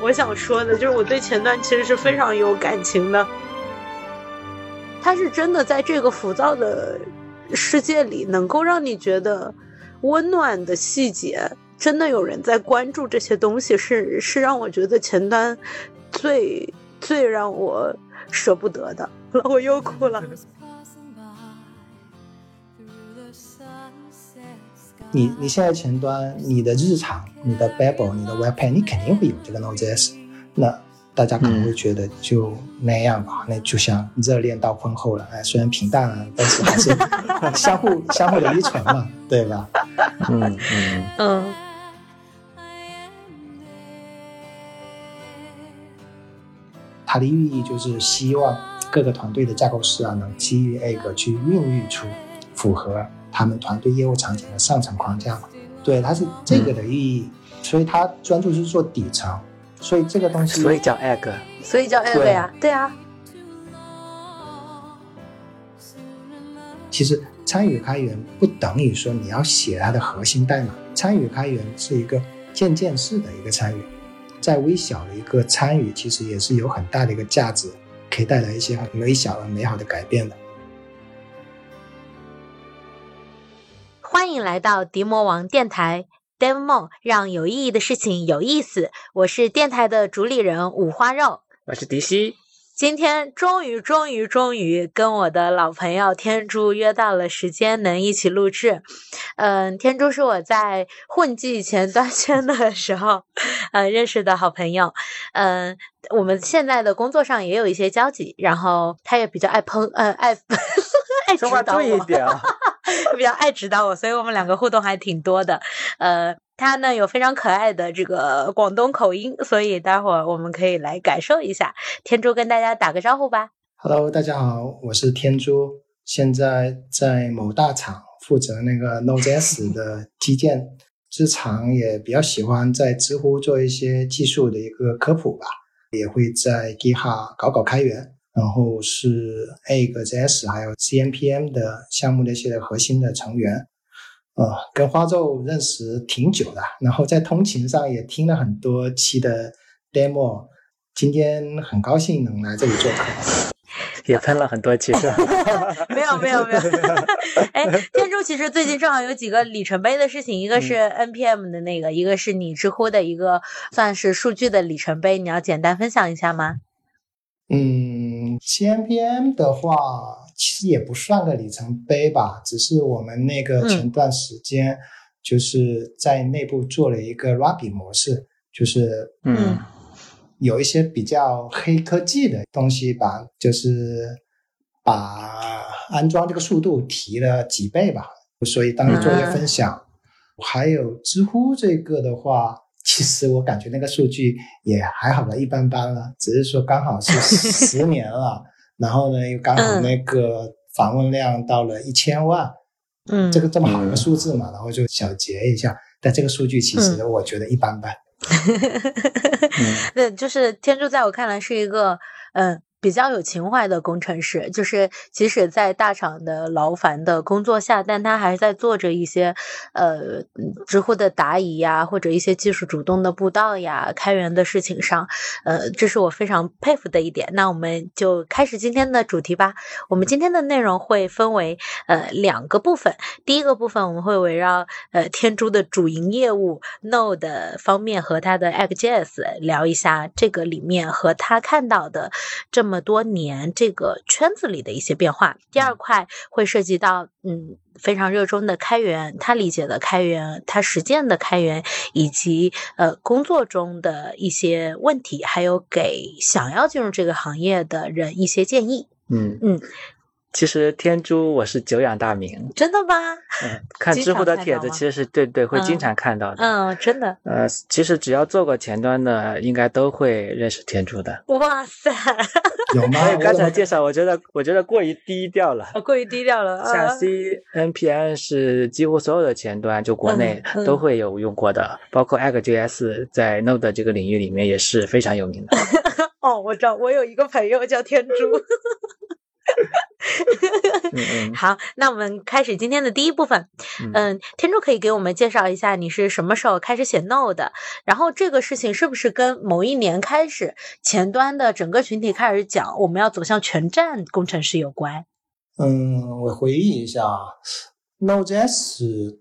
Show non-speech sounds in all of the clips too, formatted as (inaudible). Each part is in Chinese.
我想说的，就是我对前端其实是非常有感情的。它是真的在这个浮躁的世界里，能够让你觉得温暖的细节，真的有人在关注这些东西，是是让我觉得前端最最让我舍不得的。(laughs) 我又哭了。你你现在前端，你的日常，你的 Babel，你的 Webpack，你肯定会有这个 Node.js。那大家可能会觉得就那样吧，那就像热恋到婚后了，哎，虽然平淡了，但是还是 (laughs) 相互相互的依存嘛，对吧？嗯嗯嗯。它的寓意就是希望各个团队的架构师啊，能基于 A 个去孕育出符合。他们团队业务场景的上层框架嘛，对，它是这个的意义，所以它专注是做底层，所以这个东西，所以叫 egg，所以叫 egg 呀，对啊。其实参与开源不等于说你要写它的核心代码，参与开源是一个渐渐式的一个参与，在微小的一个参与，其实也是有很大的一个价值，可以带来一些很微小而美好的改变的。欢迎来到迪魔王电台，Demo 让有意义的事情有意思。我是电台的主理人五花肉，我是迪西。今天终于终于终于跟我的老朋友天珠约到了时间，能一起录制。嗯，天珠是我在混迹前端圈的时候，呃，认识的好朋友。嗯，我们现在的工作上也有一些交集，然后他也比较爱喷，呃，爱 (laughs) 爱指导我。(laughs) (laughs) 比较爱指导我，所以我们两个互动还挺多的。呃，他呢有非常可爱的这个广东口音，所以待会儿我们可以来感受一下。天珠跟大家打个招呼吧。Hello，大家好，我是天珠，现在在某大厂负责那个 Node.js (laughs) 的基建，日常也比较喜欢在知乎做一些技术的一个科普吧，也会在 GitHub 搞搞开源。然后是 Egg.js 还有 CNPM 的项目的一些的核心的成员，呃，跟花咒认识挺久的，然后在通勤上也听了很多期的 demo，今天很高兴能来这里做客，也喷了很多期是吧？没有没有没有，(laughs) 哎，天珠其实最近正好有几个里程碑的事情，一个是 NPM 的那个，一个是你知乎的一个算是数据的里程碑，你要简单分享一下吗？嗯，CNPM 的话，其实也不算个里程碑吧，只是我们那个前段时间就是在内部做了一个 Ruby 模式，就是嗯，有一些比较黑科技的东西吧，就是把安装这个速度提了几倍吧，所以当时做一个分享。还有知乎这个的话。其实我感觉那个数据也还好了，一般般了，只是说刚好是十 (laughs) 年了，然后呢又刚好那个访问量到了一千万，嗯，这个这么好的数字嘛，然后就小结一下。但这个数据其实我觉得一般般。(laughs) 对，就是天柱，在我看来是一个，嗯。比较有情怀的工程师，就是即使在大厂的劳烦的工作下，但他还在做着一些，呃，知乎的答疑呀，或者一些技术主动的布道呀、开源的事情上，呃，这是我非常佩服的一点。那我们就开始今天的主题吧。我们今天的内容会分为呃两个部分，第一个部分我们会围绕呃天珠的主营业务 Node 方面和他的 Egg.js 聊一下这个里面和他看到的这。这么多年，这个圈子里的一些变化。第二块会涉及到，嗯，非常热衷的开源，他理解的开源，他实践的开源，以及呃工作中的一些问题，还有给想要进入这个行业的人一些建议。嗯嗯。其实天珠我是久仰大名，真的吗？嗯，(laughs) 看知乎的帖子，其实是对对会经常看到的。嗯，真的。呃，其实只要做过前端的，应该都会认识天珠的。哇塞，(laughs) 有吗？刚才介绍，我觉得我觉得过于低调了，过于低调了。像 C N P N 是几乎所有的前端，就国内都会有用过的，包括 Egg J S 在 Node 这个领域里面也是非常有名的。(laughs) 哦，我知道，我有一个朋友叫天珠。(laughs) 好，那我们开始今天的第一部分。嗯，天柱可以给我们介绍一下你是什么时候开始写 Node，然后这个事情是不是跟某一年开始前端的整个群体开始讲我们要走向全站工程师有关？嗯，我回忆一下，Node.js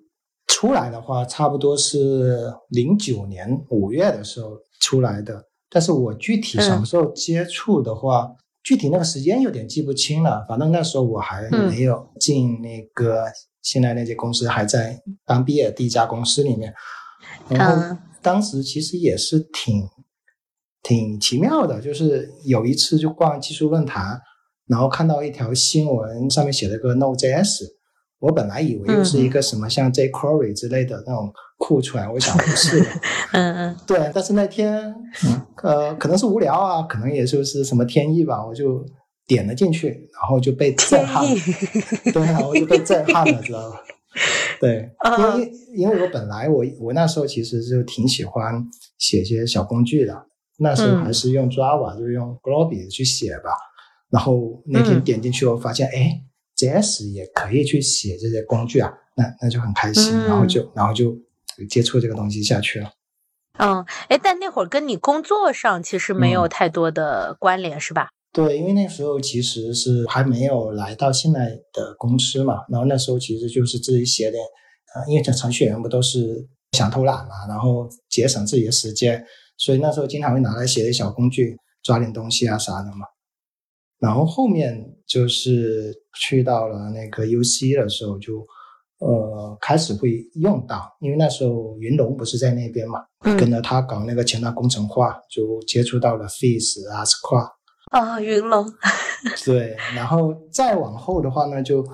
出来的话，差不多是零九年五月的时候出来的，但是我具体什么时候接触的话。具体那个时间有点记不清了，反正那时候我还没有进那个现在那些公司，还在刚毕业第一家公司里面。然后当时其实也是挺挺奇妙的，就是有一次就逛技术论坛，然后看到一条新闻，上面写了个 Node.js。我本来以为又是一个什么像 jQuery 之类的那种库出来，我想不是，(laughs) 嗯嗯，对。但是那天，呃，可能是无聊啊，可能也就是什么天意吧，我就点了进去，然后就被震撼，对，然后就被震撼了，知道吧？对，(laughs) 因为因为我本来我我那时候其实就挺喜欢写些小工具的，那时候还是用 Java，就是用 Globy 去写吧。然后那天点进去，我发现，哎。JS 也可以去写这些工具啊，那那就很开心，然后就然后就接触这个东西下去了。嗯，哎，但那会儿跟你工作上其实没有太多的关联，是吧？对，因为那时候其实是还没有来到现在的公司嘛，然后那时候其实就是自己写点，呃，因为这程序员不都是想偷懒嘛，然后节省自己的时间，所以那时候经常会拿来写点小工具，抓点东西啊啥的嘛。然后后面就是去到了那个 UC 的时候，就呃开始会用到，因为那时候云龙不是在那边嘛，跟着他搞那个前端工程化，就接触到了 Face 啊、Square。啊，云龙。(laughs) 对，然后再往后的话呢，就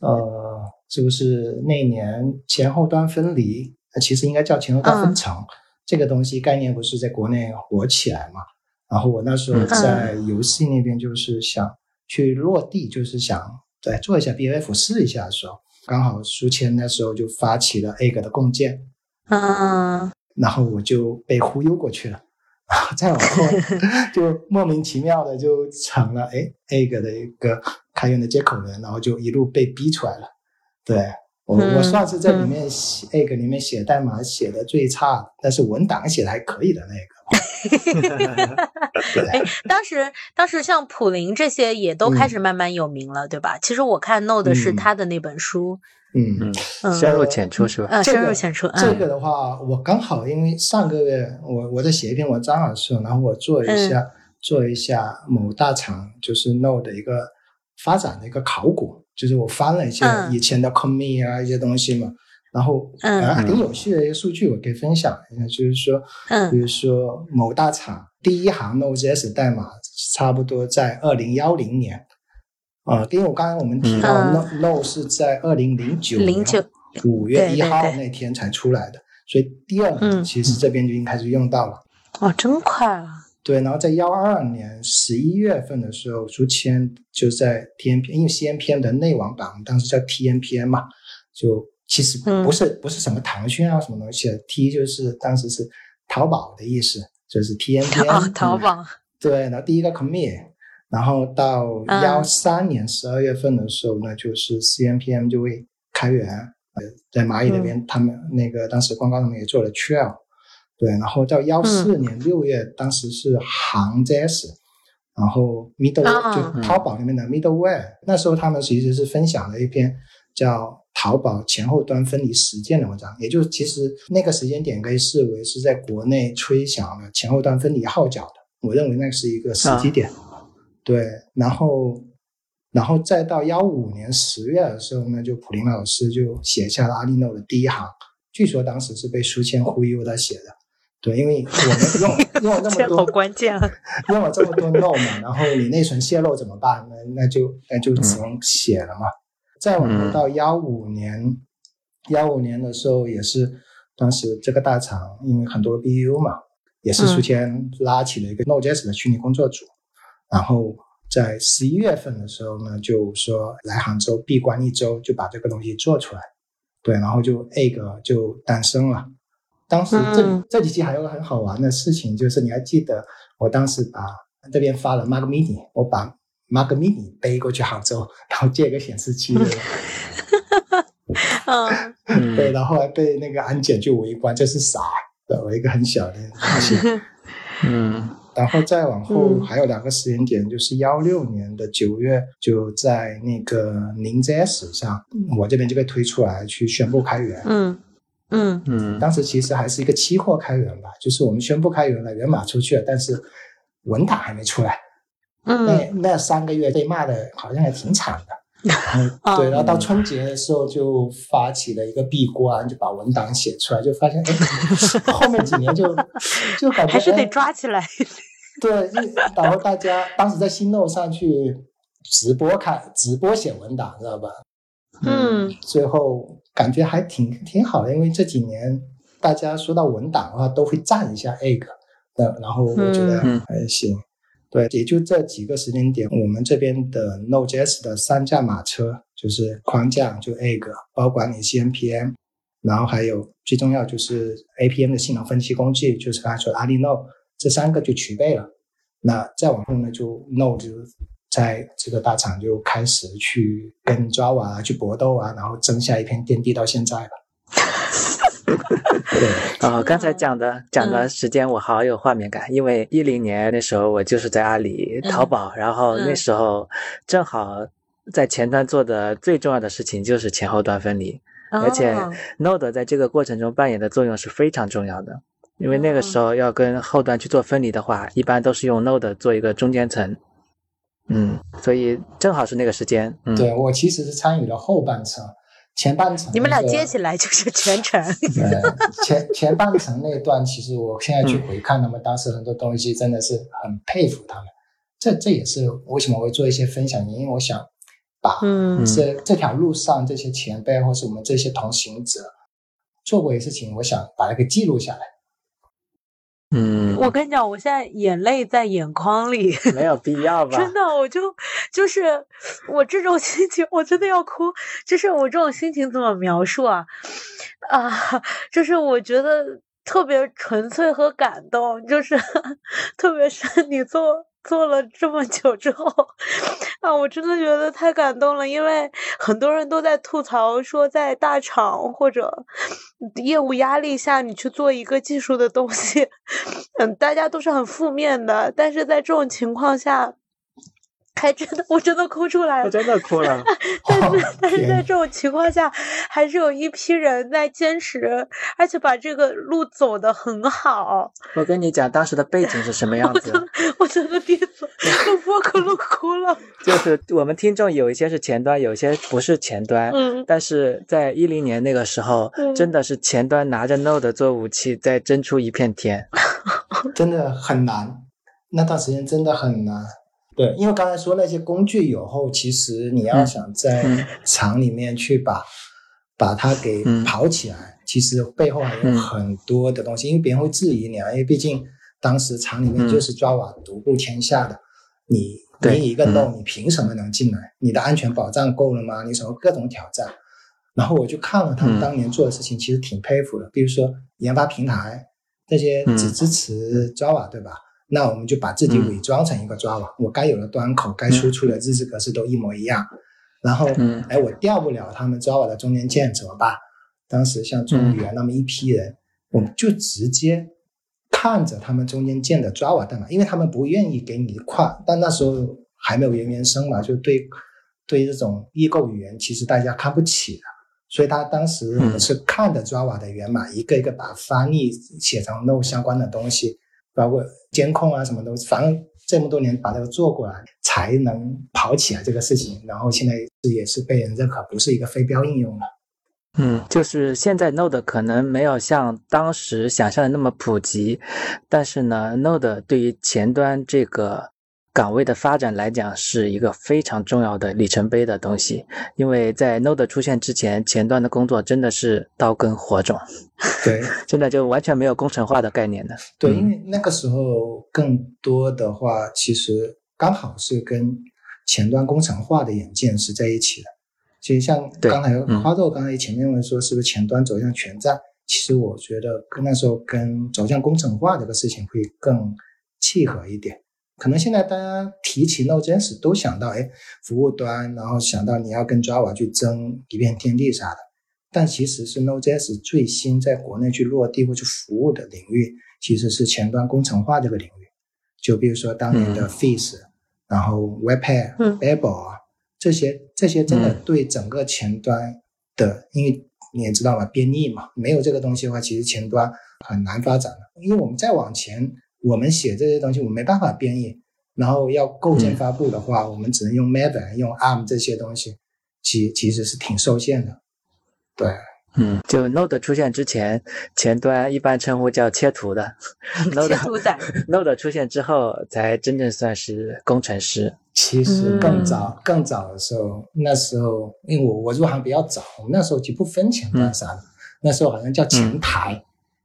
呃，是不是那年前后端分离？其实应该叫前后端分层，这个东西概念不是在国内火起来嘛？然后我那时候在游戏那边，就是想去落地，就是想对做一下 B F 试一下的时候，刚好书签那时候就发起了 A 个的共建，嗯，然后我就被忽悠过去了，然 (laughs) 后再往后 (laughs) 就莫名其妙的就成了哎 A 个的一个开源的接口人，然后就一路被逼出来了。对我我算是在里面写 A 个里面写代码写的最差，但是文档写的还可以的那个。(laughs) 哎，当时当时像普林这些也都开始慢慢有名了，对吧？其实我看 Node 是他的那本书，嗯嗯，深入浅出是吧？嗯，深入浅出。这个的话，我刚好因为上个月我我在写一篇文章的时候，然后我做一下做一下某大厂就是 Node 的一个发展的一个考古，就是我翻了一些以前的 commit 啊一些东西嘛。然后，嗯，挺有趣的一个数据，我可以分享一下，就是说，嗯，比如说某大厂第一行 Node.js 代码，差不多在二零幺零年，啊，因为我刚才我们提到 Node Node 是在二零零九零九五月一号那天才出来的，所以第二年其实这边就已经开始用到了。哇，真快啊！对，然后在幺二年十一月份的时候，书签就在 TNP，因为 CNPM 的内网版当时叫 TNPM 嘛，就。其实不是不是什么腾讯啊什么东西，T 就是当时是淘宝的意思，就是 T N P M。(laughs) 淘宝。(laughs) 对，然后第一个 commit，然后到幺三年十二月份的时候呢，就是 C N P M 就会开源。呃，在蚂蚁那边，他们那个当时官方他们也做了 Trail。对，然后到幺四年六月，当时是行 JS，然后 Middle 就淘宝里面的 Middleware，那时候他们其实是分享了一篇叫。淘宝前后端分离实践的文章，也就是其实那个时间点可以视为是在国内吹响了前后端分离号角的。我认为那是一个时机点。对，然后，然后再到幺五年十月的时候呢，就普林老师就写下了阿利诺的第一行，据说当时是被书签忽悠他写的。对，因为我们用 (laughs) 用了这么多，好关键啊，用了这么多 node 嘛，然后你内存泄露怎么办？那那就那就只能写了嘛。再往后到幺五年，幺五年的时候也是，当时这个大厂因为很多 BU 嘛，也是书签拉起了一个 Node.js 的虚拟工作组，然后在十一月份的时候呢，就说来杭州闭关一周，就把这个东西做出来，对，然后就 egg 就诞生了。当时这这几期还有个很好玩的事情，就是你还记得我当时把这边发了 Mac Mini，我把 Mac mini 背过去杭州，然后借个显示器。(laughs) 嗯，对，然后还被那个安检就围观，这是啥？我一个很小的东西。(laughs) 嗯，然后再往后还有两个时间点，就是幺六年的九月，就在那个零 zs 上，我这边就被推出来去宣布开源。嗯嗯嗯，当时其实还是一个期货开源吧，就是我们宣布开源了，源码出去了，但是文档还没出来。嗯，那那三个月被骂的好像也挺惨的。(laughs) 对，然后到春节的时候就发起了一个闭关，就把文档写出来，就发现哎，后面几年就就感觉还是得抓起来。对，然后大家当时在新豆上去直播看直播写文档，知道吧？嗯，最后感觉还挺挺好的，因为这几年大家说到文档的话，都会赞一下 egg，那然后我觉得还行。对，也就这几个时间点，我们这边的 Node.js 的三驾马车，就是框架就 egg，包括你 C N P M，然后还有最重要就是 APM 的性能分析工具，就是刚才说的 Node，这三个就齐备了。那再往后呢，就 Node 就在这个大厂就开始去跟 Java 去搏斗啊，然后争下一片天地到现在了。(laughs) 对，哦，刚才讲的讲的时间我好有画面感，因为一零年那时候我就是在阿里淘宝，然后那时候正好在前端做的最重要的事情就是前后端分离，而且 Node 在这个过程中扮演的作用是非常重要的，因为那个时候要跟后端去做分离的话，一般都是用 Node 做一个中间层，嗯，所以正好是那个时间。嗯。对我其实是参与了后半程。前半程，你们俩接起来就是全程。(laughs) 前前半程那段，其实我现在去回看他们当时很多东西，真的是很佩服他们。这这也是为什么我会做一些分享，因为我想把这这条路上这些前辈或是我们这些同行者做过的事情，我想把它给记录下来。嗯，我跟你讲，我现在眼泪在眼眶里，没有必要吧？(laughs) 真的，我就就是我这种心情，我真的要哭。就是我这种心情怎么描述啊？啊，就是我觉得特别纯粹和感动，就是 (laughs) 特别是你做。做了这么久之后，(laughs) 啊，我真的觉得太感动了，因为很多人都在吐槽说，在大厂或者业务压力下，你去做一个技术的东西，(laughs) 嗯，大家都是很负面的，但是在这种情况下。还真的，我真的哭出来了，我真的哭了。(laughs) 但是，但是在这种情况下，还是有一批人在坚持，而且把这个路走得很好。我跟你讲，当时的背景是什么样子？我真的第一次录播可都哭了。(laughs) 就是我们听众有一些是前端，有一些不是前端。嗯。但是在一零年那个时候，真的是前端拿着 Node 做武器，在争出一片天。(laughs) 真的很难，那段时间真的很难。对，因为刚才说那些工具有后，其实你要想在厂里面去把把它给跑起来，其实背后还有很多的东西，因为别人会质疑你啊，因为毕竟当时厂里面就是 Java 独步天下的，你你一个 Node，你凭什么能进来？你的安全保障够了吗？你什么各种挑战？然后我就看了他们当年做的事情，其实挺佩服的。比如说研发平台这些只支持 Java，对吧？那我们就把自己伪装成一个 Java，我该有的端口、该输出的日志格式都一模一样。然后，哎，我调不了他们 Java 的中间件怎么办？当时像中原那么一批人，我们就直接看着他们中间件的 Java 代码，因为他们不愿意给你跨。但那时候还没有原原生嘛，就对对这种异构语言，其实大家看不起的。所以他当时我们是看着 Java 的源码，一个一个把翻译写成 Node 相关的东西。包括监控啊，什么东西，反正这么多年把这个做过来，才能跑起来这个事情。然后现在也是被人认可，不是一个非标应用了。嗯，就是现在 Node 可能没有像当时想象的那么普及，但是呢，Node 对于前端这个。岗位的发展来讲是一个非常重要的里程碑的东西，因为在 Node 出现之前，前端的工作真的是刀耕火种，对，(laughs) 真的就完全没有工程化的概念的。对，因为那个时候更多的话，其实刚好是跟前端工程化的演进是在一起的。其实像刚才花豆刚才前面问说是不是前端走向全站，其实我觉得跟那时候跟走向工程化这个事情会更契合一点。可能现在大家提起 Node.js 都想到，哎，服务端，然后想到你要跟 Java 去争一片天地啥的。但其实是 Node.js 最新在国内去落地或去服务的领域，其实是前端工程化这个领域。就比如说当年的 Face，然后 Webpack、Babel 啊，这些这些真的对整个前端的，因为你也知道嘛，编译嘛，没有这个东西的话，其实前端很难发展的。因为我们再往前。我们写这些东西，我没办法编译，然后要构建发布的话，我们只能用 Maven、用 ARM 这些东西，其其实是挺受限的。对，嗯，(laughs) 就 Node 出现之前，前端一般称呼叫切图的，(laughs) 切图仔。(laughs) Node 出现之后，才真正算是工程师。其实更早更早的时候，那时候因为我我入行比较早，我们那时候就不分前端啥的，那时候好像叫前台。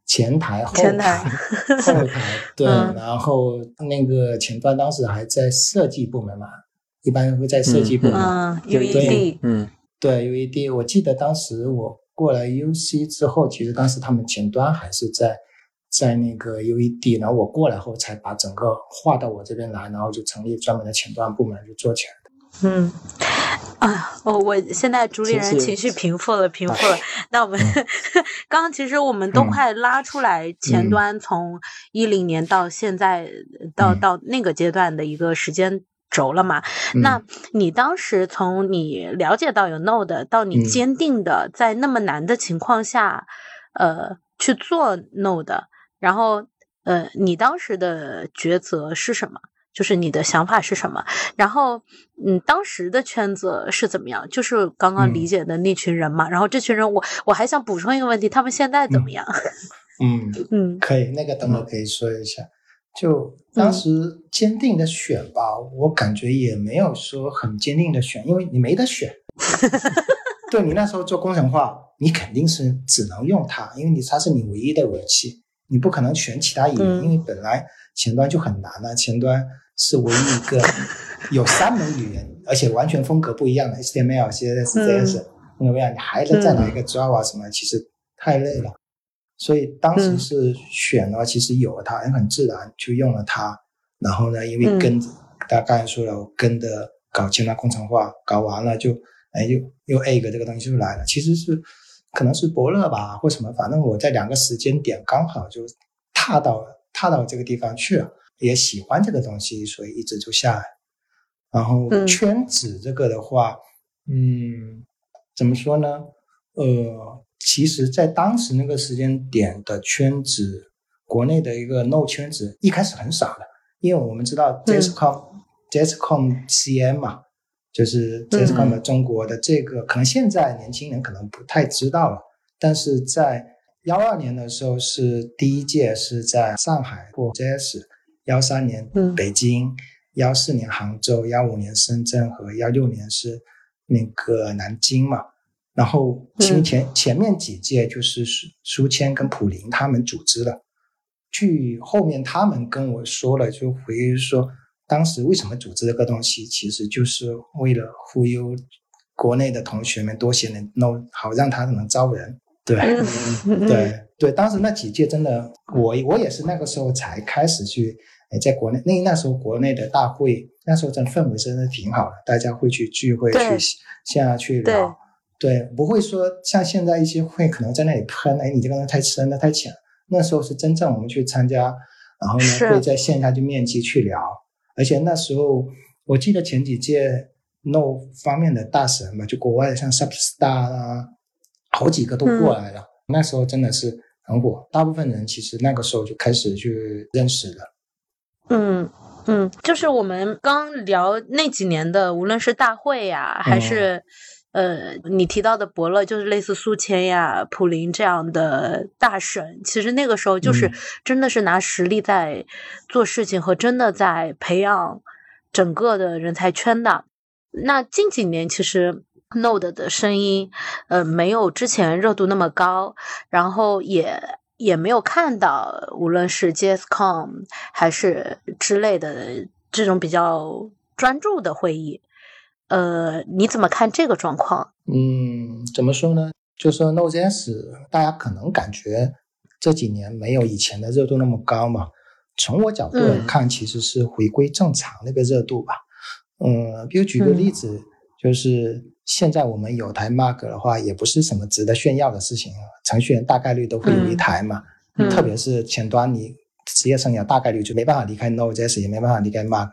前台、后台、(laughs) 后台，对，然后那个前端当时还在设计部门嘛，一般会在设计部门。嗯，UED，嗯，对，UED。我记得当时我过来 UC 之后，其实当时他们前端还是在在那个 UED，然后我过来后才把整个划到我这边来，然后就成立专门的前端部门就做起来的。嗯。啊，我我现在主理人情绪平复了，平复了。(laughs) 那我们 (laughs) 刚刚其实我们都快拉出来前端从一零年到现在到到那个阶段的一个时间轴了嘛？那你当时从你了解到有 Node 到你坚定的在那么难的情况下，呃，去做 Node，然后呃，你当时的抉择是什么？就是你的想法是什么？然后，嗯，当时的圈子是怎么样？就是刚刚理解的那群人嘛。然后这群人，我我还想补充一个问题：他们现在怎么样？嗯 (laughs) 嗯，可以，那个等会可以说一下。就当时坚定的选吧，我感觉也没有说很坚定的选，因为你没得选。(laughs) 对你那时候做工程化，你肯定是只能用它，因为你它是你唯一的武器，你不可能选其他语言，因为本来前端就很难了，前端。是唯一一个 (laughs) 有三门语言，而且完全风格不一样的 HTML、CSS、JS，怎么样？你还能再来一个 Java 什么？其实太累了。所以当时是选了，其实有了它，也很自然就用了它。然后呢，因为跟大家刚才说了，我跟着搞前端工程化，搞完了就哎又又 A 个这个东西就来了。其实是可能是伯乐吧，或什么，反正我在两个时间点刚好就踏到踏到这个地方去了。也喜欢这个东西，所以一直就下来。然后圈子这个的话，嗯，怎么说呢？呃，其实，在当时那个时间点的圈子，国内的一个 No 圈子一开始很少的，因为我们知道 JSCOM、JSCOM CN 嘛，就是 JSCOM 的中国的这个，可能现在年轻人可能不太知道了，但是在幺二年的时候是第一届是在上海过 JS。幺三年北京，幺四年杭州，幺五年深圳和幺六年是那个南京嘛。然后其实前前面几届就是苏苏谦跟普林他们组织的。据后面他们跟我说了，就回忆说，当时为什么组织这个东西，其实就是为了忽悠国内的同学们多写点 No，好让他能招人。对 (laughs) 对对，当时那几届真的，我我也是那个时候才开始去。哎，在国内那那时候国内的大会，那时候真氛围真的挺好的，大家会去聚会，去线下去聊，对，不会说像现在一些会可能在那里喷，哎，你这个人太深了，太浅了。那时候是真正我们去参加，然后呢会在线下就面基去聊，而且那时候我记得前几届 No 方面的大神嘛，就国外的像 Substar 啊，好几个都过来了，那时候真的是很火，大部分人其实那个时候就开始去认识了。嗯嗯，就是我们刚聊那几年的，无论是大会呀，还是呃你提到的伯乐，就是类似苏谦呀、普林这样的大神，其实那个时候就是真的是拿实力在做事情，和真的在培养整个的人才圈的。那近几年其实 Node 的声音，呃，没有之前热度那么高，然后也。也没有看到，无论是 JSCOM 还是之类的这种比较专注的会议，呃，你怎么看这个状况？嗯，怎么说呢？就说 Node.js，大家可能感觉这几年没有以前的热度那么高嘛。从我角度来看，其实是回归正常那个热度吧。嗯，比如举个例子，就是现在我们有台 Mark 的话，也不是什么值得炫耀的事情。程序员大概率都会有一台嘛，特别是前端，你职业生涯大概率就没办法离开 Node.js，也没办法离开 Mark。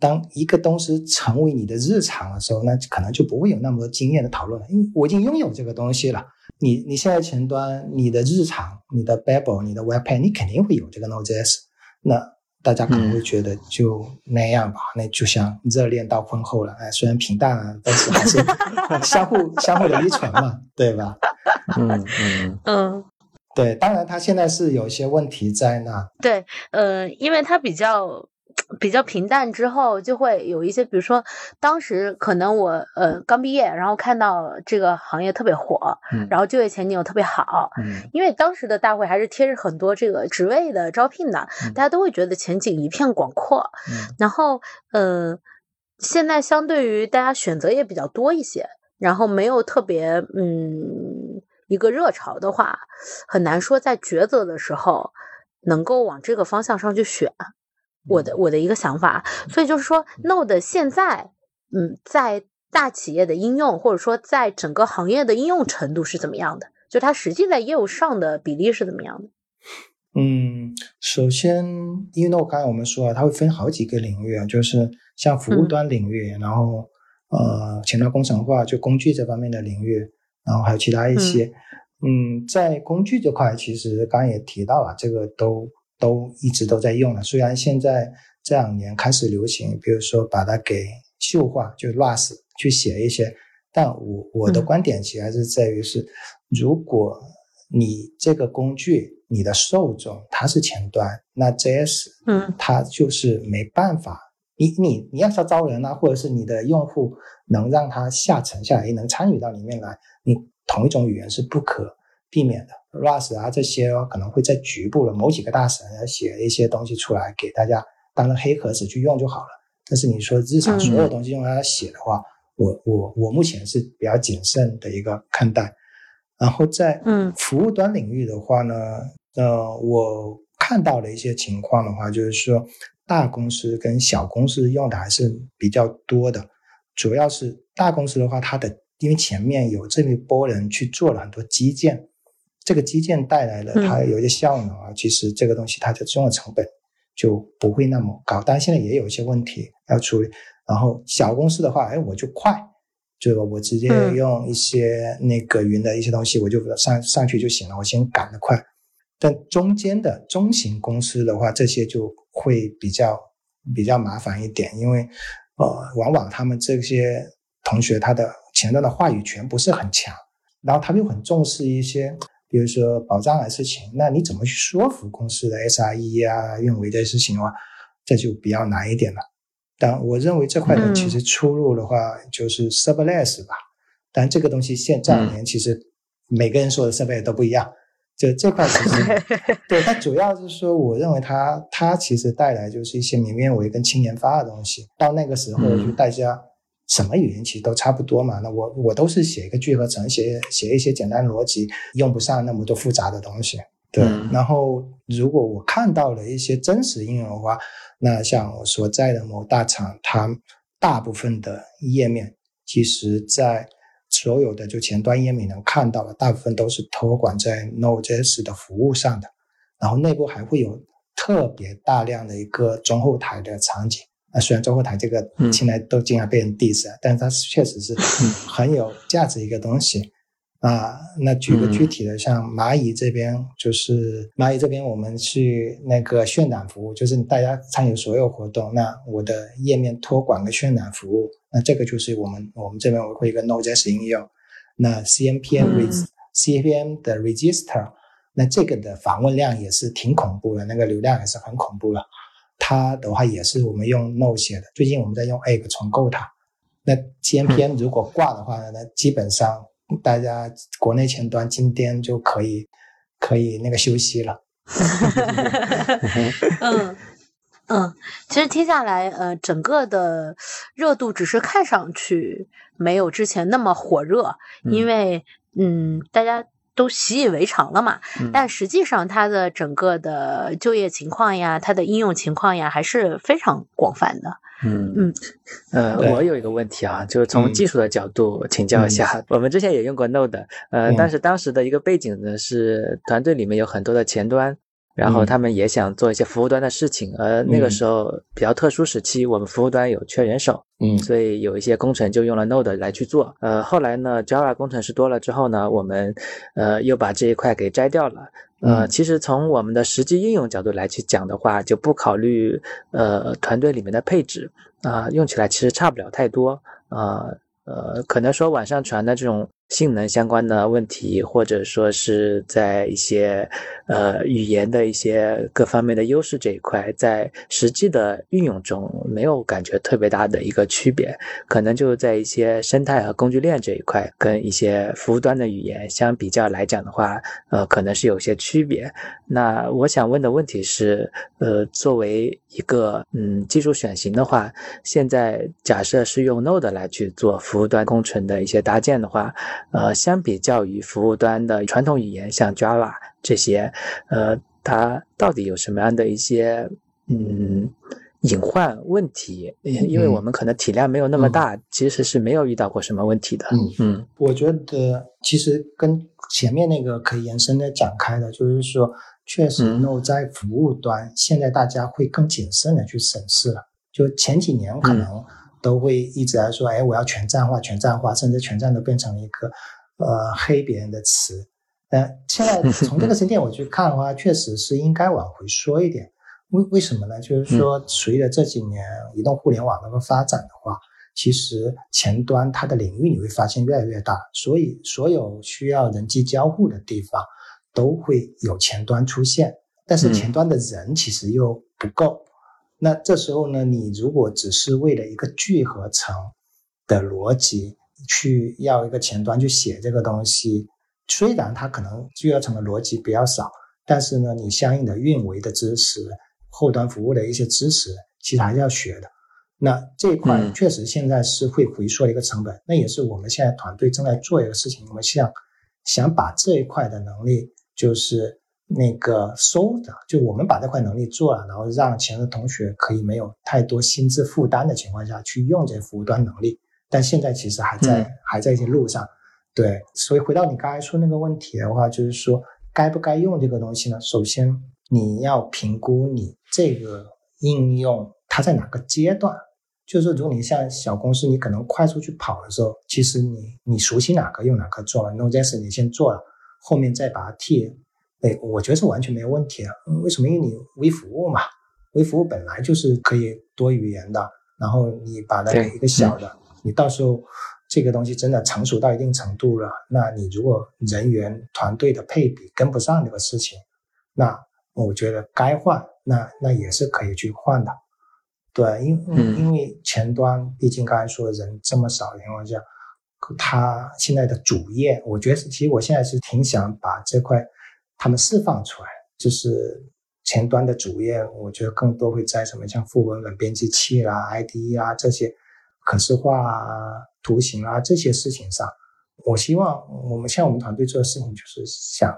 当一个东西成为你的日常的时候，那可能就不会有那么多经验的讨论了，因为我已经拥有这个东西了。你你现在前端，你的日常，你的 Babel，你的 Webpack，你肯定会有这个 Node.js。那大家可能会觉得就那样吧，那就像热恋到婚后了，哎，虽然平淡，但是还是 (laughs) 相互相互的依存嘛，对吧？嗯嗯嗯，对，当然他现在是有一些问题在那。对，呃，因为他比较。比较平淡之后，就会有一些，比如说，当时可能我呃刚毕业，然后看到这个行业特别火，然后就业前景又特别好，因为当时的大会还是贴着很多这个职位的招聘的，大家都会觉得前景一片广阔。然后呃，现在相对于大家选择也比较多一些，然后没有特别嗯一个热潮的话，很难说在抉择的时候能够往这个方向上去选。我的我的一个想法，所以就是说，Node 现在，嗯，在大企业的应用，或者说在整个行业的应用程度是怎么样的？就它实际在业务上的比例是怎么样的？嗯，首先，因为 Node 刚才我们说了，它会分好几个领域啊，就是像服务端领域，然后呃，前端工程化就工具这方面的领域，然后还有其他一些。嗯，在工具这块，其实刚刚也提到了，这个都。都一直都在用了，虽然现在这两年开始流行，比如说把它给秀化，就 Rust 去写一些，但我我的观点其实还是在于是，如果你这个工具你的受众它是前端，那 JS 嗯，它就是没办法，你你你要是招人啊，或者是你的用户能让他下沉下来，能参与到里面来，你同一种语言是不可避免的。Rust 啊，这些可能会在局部的某几个大神写一些东西出来给大家当成黑盒子去用就好了。但是你说日常所有东西用它写的话，我我我目前是比较谨慎的一个看待。然后在服务端领域的话呢，呃，我看到的一些情况的话，就是说大公司跟小公司用的还是比较多的。主要是大公司的话，它的因为前面有这一波人去做了很多基建。这个基建带来的它有一些效能啊，其实这个东西它的用的成本就不会那么高，但现在也有一些问题要处理。然后小公司的话，哎，我就快，就我直接用一些那个云的一些东西，我就上上去就行了，我先赶得快。但中间的中型公司的话，这些就会比较比较麻烦一点，因为呃，往往他们这些同学他的前端的话语权不是很强，然后他们又很重视一些。比如说保障的事情，那你怎么去说服公司的 SRE 啊、运维的事情的话，这就比较难一点了。但我认为这块的其实出路的话，就是 Serverless 吧。但这个东西现这两年其实每个人说的 Serverless 都不一样。就这块其实，(laughs) 对它主要是说，我认为它它其实带来就是一些民面维跟轻研发的东西。到那个时候，就大家。什么语言其实都差不多嘛，那我我都是写一个聚合层，写写一些简单逻辑，用不上那么多复杂的东西。对，然后如果我看到了一些真实应用的话，那像我所在的某大厂，它大部分的页面，其实在所有的就前端页面能看到的，大部分都是托管在 Node.js 的服务上的，然后内部还会有特别大量的一个中后台的场景。啊，虽然中后台这个现在都经常被人 diss，但是它确实是很有价值一个东西啊。那举个具体的，像蚂蚁这边，就是蚂蚁这边，我们去那个渲染服务，就是大家参与所有活动，那我的页面托管个渲染服务，那这个就是我们我们这边会一个 Node.js 应用。那 CMPM with CMPM 的 register，那这个的访问量也是挺恐怖的，那个流量也是很恐怖的。它的话也是我们用 Node 写的，最近我们在用 Egg 重构它。那 GMPN 如果挂的话呢，那基本上大家国内前端今天就可以可以那个休息了。(laughs) 嗯嗯，其实听下来，呃，整个的热度只是看上去没有之前那么火热，因为嗯，大家。都习以为常了嘛。但实际上，它的整个的就业情况呀，它的应用情况呀，还是非常广泛的。嗯嗯，呃，我有一个问题啊，就是从技术的角度请教一下。我们之前也用过 Node，呃，但是当时的一个背景呢是团队里面有很多的前端。然后他们也想做一些服务端的事情，而那个时候比较特殊时期，我们服务端有缺人手，嗯，所以有一些工程就用了 Node 来去做。呃，后来呢，Java 工程师多了之后呢，我们呃又把这一块给摘掉了。呃，其实从我们的实际应用角度来去讲的话，就不考虑呃团队里面的配置啊，用起来其实差不了太多啊。呃，可能说网上传的这种。性能相关的问题，或者说是在一些呃语言的一些各方面的优势这一块，在实际的运用中没有感觉特别大的一个区别，可能就在一些生态和工具链这一块，跟一些服务端的语言相比较来讲的话，呃，可能是有些区别。那我想问的问题是，呃，作为一个嗯技术选型的话，现在假设是用 Node 来去做服务端工程的一些搭建的话。呃，相比较于服务端的传统语言，像 Java 这些，呃，它到底有什么样的一些嗯隐患问题？因为我们可能体量没有那么大，其实是没有遇到过什么问题的。嗯嗯，我觉得其实跟前面那个可以延伸的展开的，就是说，确实 No 在服务端，现在大家会更谨慎的去审视了。就前几年可能。都会一直来说，哎，我要全站化，全站化，甚至全站都变成了一个，呃，黑别人的词。呃，现在 (laughs) 从这个时间点我去看的话，确实是应该往回说一点。为为什么呢？就是说，随着这几年移动互联网的发展的话，其实前端它的领域你会发现越来越大，所以所有需要人机交互的地方都会有前端出现，但是前端的人其实又不够。那这时候呢，你如果只是为了一个聚合层的逻辑去要一个前端去写这个东西，虽然它可能聚合层的逻辑比较少，但是呢，你相应的运维的知识、后端服务的一些知识，其实还是要学的。那这一块确实现在是会回缩的一个成本，那也是我们现在团队正在做一个事情，我们想想把这一块的能力就是。那个收的，就我们把这块能力做了，然后让前的同学可以没有太多心智负担的情况下去用这些服务端能力，但现在其实还在还在一些路上。对，所以回到你刚才说那个问题的话，就是说该不该用这个东西呢？首先你要评估你这个应用它在哪个阶段，就是如果你像小公司，你可能快速去跑的时候，其实你你熟悉哪个用哪个做了，Node.js 你先做了，后面再把它替。哎，我觉得是完全没有问题啊。为什么？因为你微服务嘛，微服务本来就是可以多语言的。然后你把它给一个小的，你到时候这个东西真的成熟到一定程度了，那你如果人员团队的配比跟不上这个事情，那我觉得该换，那那也是可以去换的。对，因因为前端毕竟刚才说人这么少的情况下，他现在的主业，我觉得其实我现在是挺想把这块。他们释放出来，就是前端的主页，我觉得更多会在什么像副文本编辑器啦、IDE 啊这些可视化啊、图形啊这些事情上。我希望我们像我们团队做的事情，就是想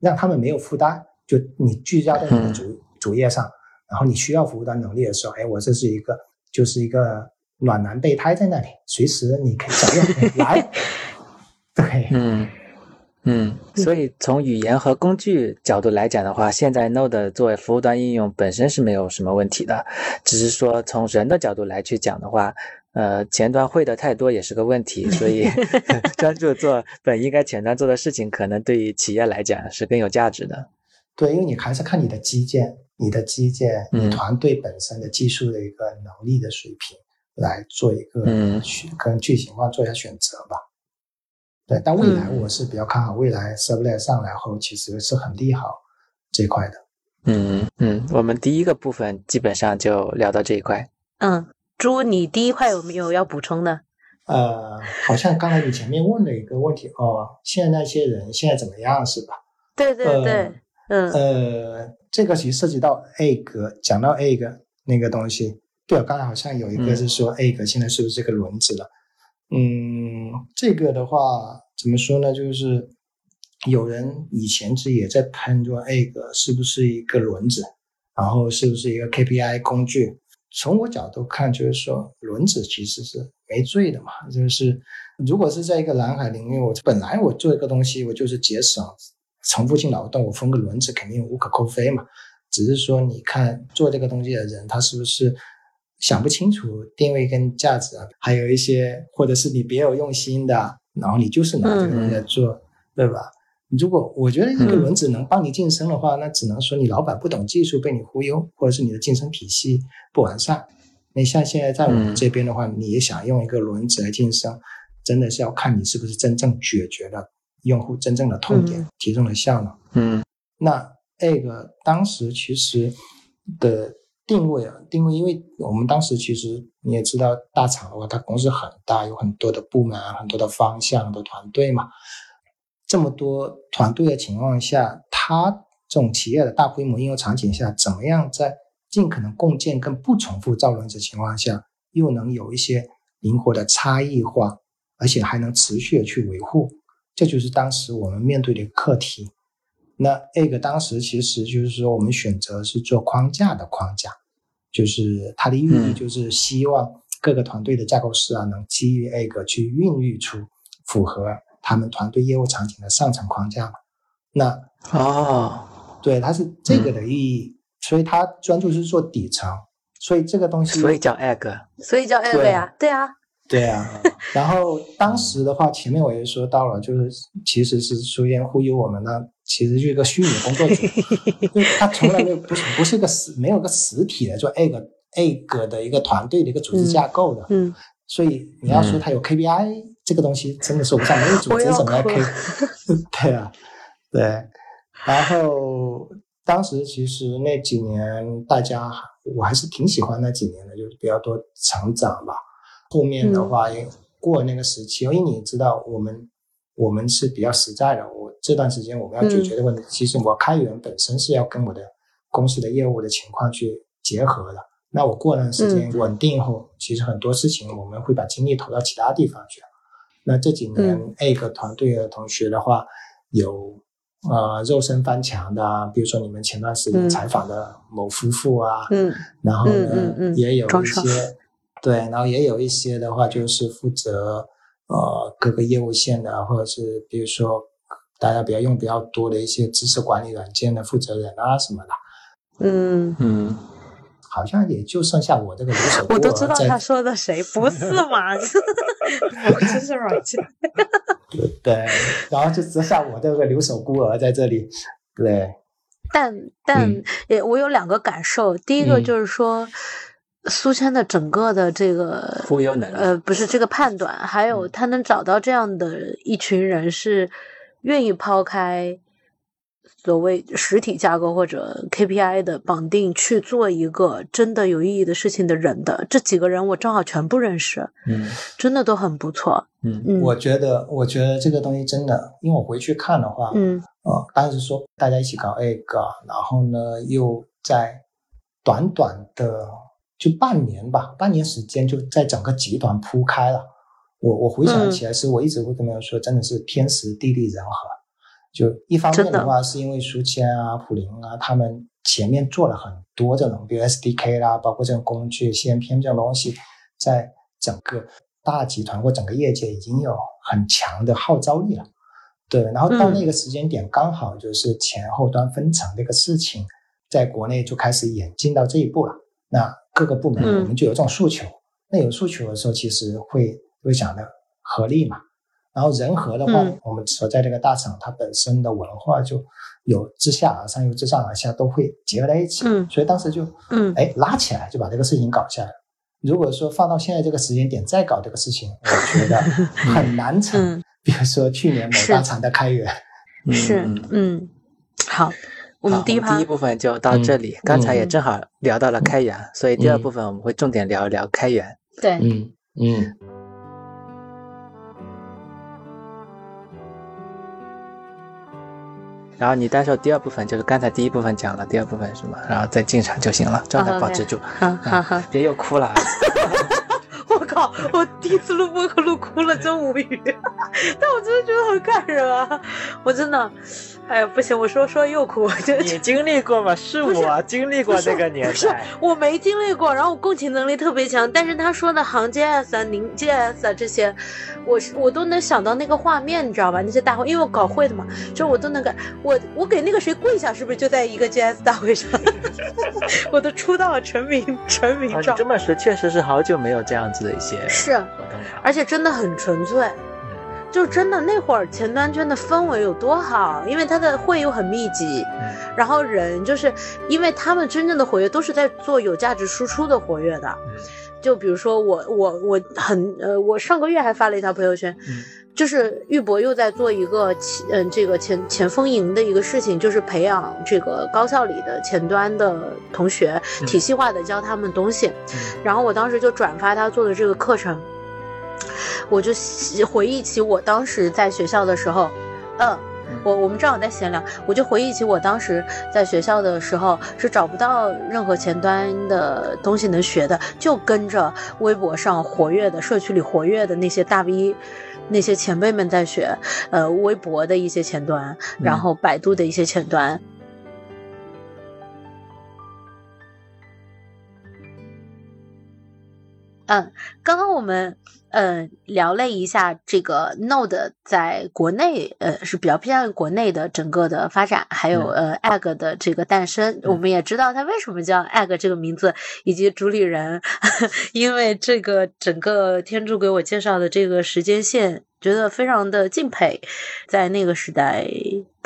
让他们没有负担，就你聚焦在你的主主页上，然后你需要服务端能力的时候，哎，我这是一个就是一个暖男备胎在那里，随时你可以找用来。(laughs) 对，嗯。嗯，所以从语言和工具角度来讲的话，现在 Node 作为服务端应用本身是没有什么问题的，只是说从人的角度来去讲的话，呃，前端会的太多也是个问题，(laughs) 所以 (laughs) 专注做本应该前端做的事情，可能对于企业来讲是更有价值的。对，因为你还是看你的基建、你的基建、你团队本身的技术的一个能力的水平来做一个选，跟具情况做一下选择吧。对，但未来我是比较看好未来 Serverless 上来后，其实是很利好这块的。嗯嗯，我们第一个部分基本上就聊到这一块。嗯，朱，你第一块有没有要补充的？呃，好像刚才你前面问了一个问题哦，现在那些人现在怎么样，是吧？对对对，嗯呃，这个其实涉及到 A 格，讲到 A 格那个东西，对，刚才好像有一个是说 A 格现在是不是这个轮子了？嗯，这个的话怎么说呢？就是有人以前是也在喷说，哎，个是不是一个轮子，然后是不是一个 KPI 工具？从我角度看，就是说轮子其实是没罪的嘛。就是如果是在一个蓝海领域，我本来我做一个东西，我就是节省重复性劳动，我分个轮子肯定无可厚非嘛。只是说，你看做这个东西的人，他是不是想不清楚定位跟价值啊？还有一些，或者是你别有用心的，然后你就是拿这个东西来做，对吧？如果我觉得一个轮子能帮你晋升的话，那只能说你老板不懂技术被你忽悠，或者是你的晋升体系不完善。那像现在在我们这边的话，你也想用一个轮子来晋升，真的是要看你是不是真正解决了用户真正的痛点，提升了效能。嗯，那那个当时其实的定位啊，定位，因为我们当时其实你也知道，大厂的话，它公司很大，有很多的部门，很多的方向的团队嘛。这么多团队的情况下，它这种企业的大规模应用场景下，怎么样在尽可能共建跟不重复造轮子情况下，又能有一些灵活的差异化，而且还能持续的去维护，这就是当时我们面对的课题。那 egg 当时其实就是说，我们选择是做框架的框架，就是它的寓意就是希望各个团队的架构师啊，能基于 egg 去孕育出符合。他们团队业务场景的上层框架嘛？那哦，对，它是这个的意义，所以它专注是做底层，所以这个东西，所以叫 egg，所以叫 egg 呀，对啊，对啊。(laughs) 然后当时的话，前面我也说到了，就是其实是苏烟忽悠我们的，其实就是一个虚拟工作者，因为他从来没有不是不是个实没有个实体的做 egg egg 的一个团队的一个组织架构的，嗯，所以你要说他有 KPI。这个东西真的说不上，没有组织怎么来 K？(laughs) 对啊，对。然后当时其实那几年，大家我还是挺喜欢那几年的，就是比较多成长吧。后面的话也过那个时期，因为你知道，我们我们是比较实在的。我这段时间我们要解决的问题，其实我开源本身是要跟我的公司的业务的情况去结合的。那我过段时间稳定后，其实很多事情我们会把精力投到其他地方去。那这几年 A 个团队的同学的话，有呃肉身翻墙的，比如说你们前段时间采访的某夫妇啊，嗯，然后呢也有一些对，然后也有一些的话就是负责呃各个业务线的，或者是比如说大家比较用比较多的一些知识管理软件的负责人啊什么的，嗯嗯。好像也就剩下我这个留守。我都知道他说的谁，不是吗？(laughs) 知识软件。(laughs) 对，然后就只剩下我这个留守孤儿在这里。对。但但也我有两个感受，第一个就是说，苏谦的整个的这个忽悠能力，呃，不是这个判断，还有他能找到这样的一群人，是愿意抛开。所谓实体架构或者 KPI 的绑定去做一个真的有意义的事情的人的这几个人，我正好全部认识，嗯，真的都很不错，嗯嗯，我觉得，我觉得这个东西真的，因为我回去看的话，嗯，呃，当时说大家一起搞 A 个，然后呢，又在短短的就半年吧，半年时间就在整个集团铺开了。我我回想起来，是我一直会跟他们说，真的是天时地利人和。就一方面的话，是因为书签啊、普林啊，他们前面做了很多这种，比如 SDK 啦，包括这种工具、CMPM 这种东西，在整个大集团或整个业界已经有很强的号召力了。对，然后到那个时间点，刚好就是前后端分层这个事情，在国内就开始演进到这一步了。那各个部门我们就有这种诉求，那有诉求的时候，其实会会想的合力嘛。然后人和的话，我们所在这个大厂，它本身的文化就有自下而上，又自上而下，都会结合在一起。嗯，所以当时就，嗯，哎，拉起来就把这个事情搞下来。如果说放到现在这个时间点再搞这个事情，我觉得 (laughs) 很难成。比如说去年某大厂的开源，是，嗯，好，我们第一第一部分就到这里。刚才也正好聊到了开源，所以第二部分我们会重点聊一聊开源。对，嗯嗯。然后你单说第二部分，就是刚才第一部分讲了，第二部分是吗？然后再进场就行了，状态保持住，好好好，(laughs) 别又哭了。我靠，我第一次录播课录哭了，真无语。(laughs) 但我真的觉得很感人啊！我真的，哎呀，不行，我说说又哭。你经历过吗？是我经历过那个年代。我没经历过，然后我共情能力特别强。但是他说的行 JS 啊、凝 JS 啊这些，我是我都能想到那个画面，你知道吧？那些大会，因为我搞会的嘛，就我都能感我我给那个谁跪下，是不是就在一个 JS 大会上？(laughs) 我都出道成名成名照。这么说，确实是好久没有这样子的一些是。活动了，而且真的很纯粹。就真的那会儿前端圈的氛围有多好，因为他的会又很密集，然后人就是因为他们真正的活跃都是在做有价值输出的活跃的，就比如说我我我很呃，我上个月还发了一条朋友圈，就是玉博又在做一个前嗯这个前前锋营的一个事情，就是培养这个高校里的前端的同学，体系化的教他们东西，然后我当时就转发他做的这个课程。我就回忆起我当时在学校的时候，嗯，我我们正好在闲聊，我就回忆起我当时在学校的时候是找不到任何前端的东西能学的，就跟着微博上活跃的社区里活跃的那些大 V，那些前辈们在学，呃，微博的一些前端，然后百度的一些前端。嗯，刚刚我们嗯聊了一下这个 Node 在国内呃是比较偏向于国内的整个的发展，还有呃 Egg 的这个诞生，我们也知道它为什么叫 Egg 这个名字，以及主理人，(laughs) 因为这个整个天柱给我介绍的这个时间线。觉得非常的敬佩，在那个时代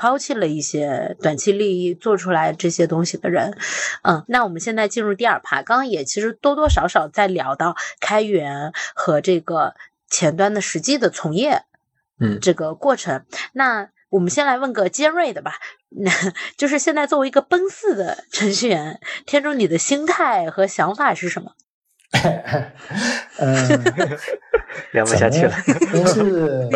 抛弃了一些短期利益，做出来这些东西的人，嗯，那我们现在进入第二趴，刚刚也其实多多少少在聊到开源和这个前端的实际的从业，嗯，这个过程。那我们先来问个尖锐的吧，那 (laughs) 就是现在作为一个奔四的程序员，天中你的心态和想法是什么？(laughs) 嗯，聊不下去了。但是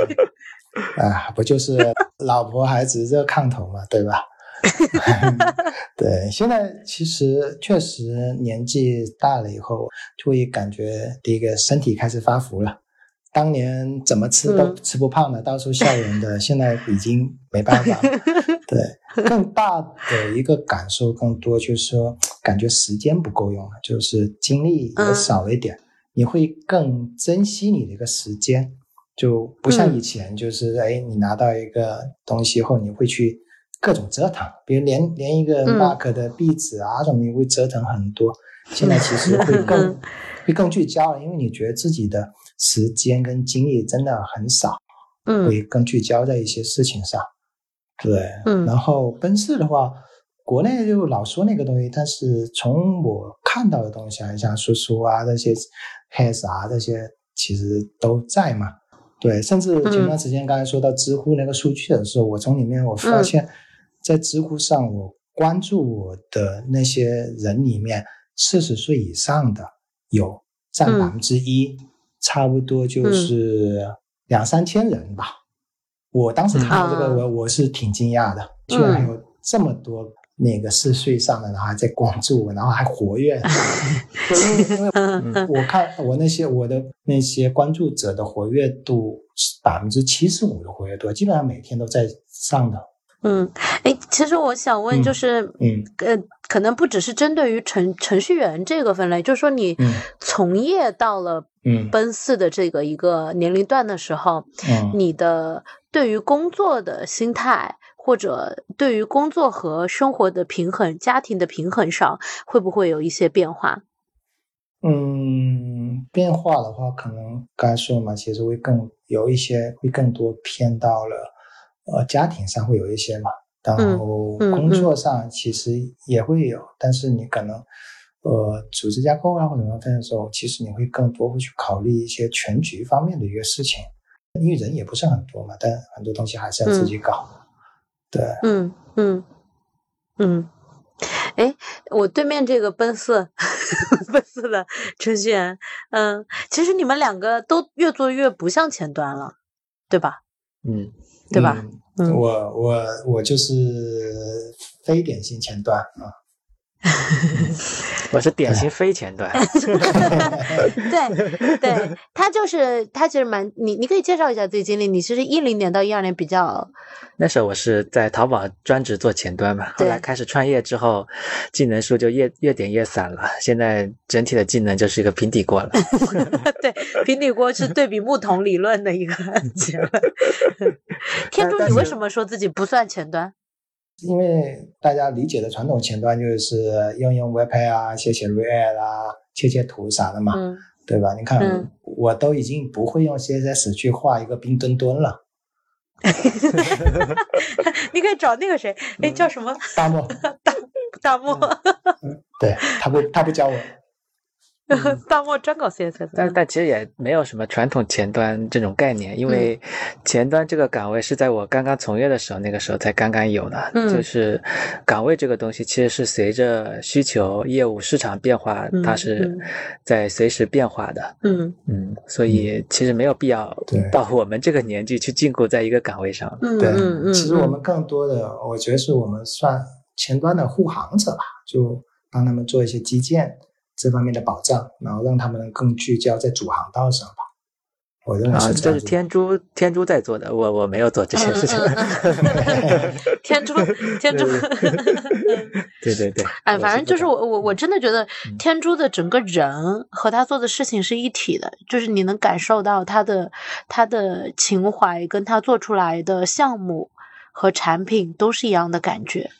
啊，不就是老婆孩子热炕头嘛，对吧？(laughs) 对，现在其实确实年纪大了以后，就会感觉第一个身体开始发福了。当年怎么吃都吃不胖的，到处笑人的，现在已经没办法。(laughs) 对，更大的一个感受更多就是说，感觉时间不够用了，就是精力也少一点。你会更珍惜你的一个时间，就不像以前，就是哎，你拿到一个东西后，你会去各种折腾，比如连连一个 Mark 的壁纸啊什么，你会折腾很多。现在其实会更 (laughs) 会更聚焦了，因为你觉得自己的。时间跟精力真的很少，嗯，会更聚焦在一些事情上，对，嗯，然后奔驰的话，国内就老说那个东西，但是从我看到的东西啊，像叔叔啊这些，has 啊这些，其实都在嘛，对，甚至前段时间刚才说到知乎那个数据的时候，我从里面我发现，在知乎上我关注我的那些人里面，四十岁以上的有占百分之一。差不多就是两三千人吧。我当时看到这个，我我是挺惊讶的，居然有这么多那个四岁上的，然后还在关注我，然后还活跃。因 (laughs) 为因为我看我那些我的那些关注者的活跃度是百分之七十五的活跃度，基本上每天都在上的。嗯，哎，其实我想问，就是，嗯，呃，可能不只是针对于程程序员这个分类，就是说你从业到了奔四的这个一个年龄段的时候，你的对于工作的心态，或者对于工作和生活的平衡、家庭的平衡上，会不会有一些变化？嗯，变化的话，可能刚才说嘛，其实会更有一些，会更多偏到了。呃，家庭上会有一些嘛，然后工作上其实也会有，但是你可能呃组织架构啊或者什么的时候，其实你会更多会去考虑一些全局方面的一个事情，因为人也不是很多嘛，但很多东西还是要自己搞。对，嗯嗯嗯，哎，我对面这个奔四 (laughs) 奔四的程序员，嗯，其实你们两个都越做越不像前端了，对吧？嗯。对吧？我我我就是非典型前端啊。(laughs) 我是典型非前端。(laughs) 对对，他就是他其实蛮你你可以介绍一下自己经历。你其实一零年到一二年比较，那时候我是在淘宝专职做前端嘛，后来开始创业之后，技能书就越越点越散了。现在整体的技能就是一个平底锅了。(laughs) 对，平底锅是对比木桶理论的一个结论。天柱，你为什么说自己不算前端？因为大家理解的传统前端就是用用 Webpack 啊，写写 React 啊，切切图啥的嘛，对吧？你看，我都已经不会用 CSS 去画一个冰墩墩了。(laughs) 你可以找那个谁，哎，叫什么？(laughs) 大漠。大大漠。对他不，他不教我。(laughs) 大漠专搞 CSS，但但其实也没有什么传统前端这种概念，因为前端这个岗位是在我刚刚从业的时候，那个时候才刚刚有的。就是岗位这个东西，其实是随着需求、业务、市场变化，它是在随时变化的。嗯嗯，所以其实没有必要到我们这个年纪去禁锢在一个岗位上。对，其实我们更多的，我觉得是我们算前端的护航者吧，就帮他们做一些基建。这方面的保障，然后让他们更聚焦在主航道上吧。我认为是这是天珠天珠在做的，我我没有做这些事情。(laughs) 天珠天珠，对对对。(laughs) (laughs) 哎，反正就是我我我真的觉得天珠的整个人和他做的事情是一体的，就是你能感受到他的他的情怀，跟他做出来的项目和产品都是一样的感觉。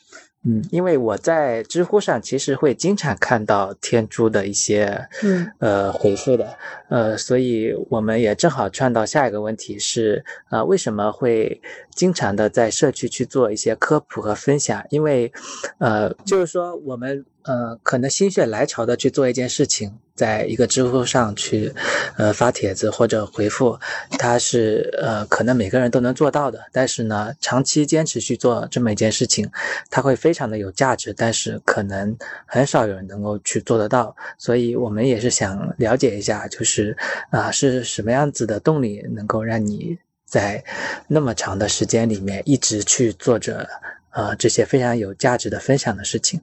嗯，因为我在知乎上其实会经常看到天珠的一些嗯呃回复的，呃，所以我们也正好串到下一个问题是，呃，为什么会经常的在社区去做一些科普和分享？因为，呃，就是说我们。呃，可能心血来潮的去做一件事情，在一个知乎上去，呃，发帖子或者回复，它是呃，可能每个人都能做到的。但是呢，长期坚持去做这么一件事情，它会非常的有价值，但是可能很少有人能够去做得到。所以我们也是想了解一下，就是啊，是什么样子的动力能够让你在那么长的时间里面一直去做着呃这些非常有价值的分享的事情。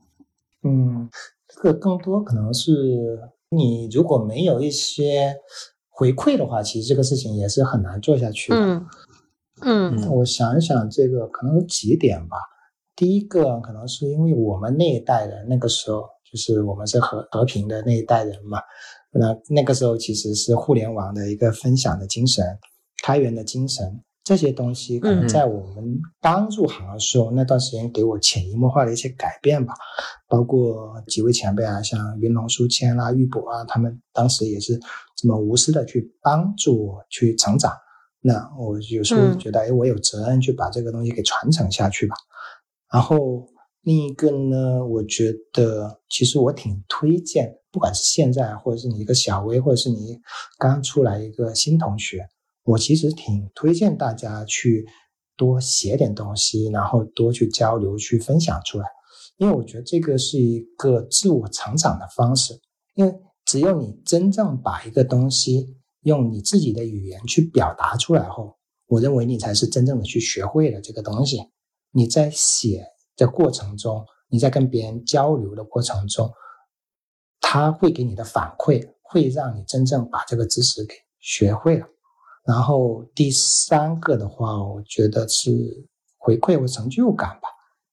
嗯，这个更多可能是你如果没有一些回馈的话，其实这个事情也是很难做下去的。嗯嗯，我想一想，这个可能有几点吧。第一个可能是因为我们那一代人那个时候，就是我们是和和平的那一代人嘛，那那个时候其实是互联网的一个分享的精神、开源的精神。这些东西可能在我们刚入行的时候，那段时间给我潜移默化的一些改变吧。包括几位前辈啊，像云龙书签啦、玉博啊，他们当时也是这么无私的去帮助我去成长。那我有时候觉得，哎，我有责任去把这个东西给传承下去吧。然后另一个呢，我觉得其实我挺推荐，不管是现在，或者是你一个小微，或者是你刚出来一个新同学。我其实挺推荐大家去多写点东西，然后多去交流、去分享出来，因为我觉得这个是一个自我成长的方式。因为只有你真正把一个东西用你自己的语言去表达出来后，我认为你才是真正的去学会了这个东西。你在写的过程中，你在跟别人交流的过程中，他会给你的反馈，会让你真正把这个知识给学会了。然后第三个的话，我觉得是回馈和成就感吧。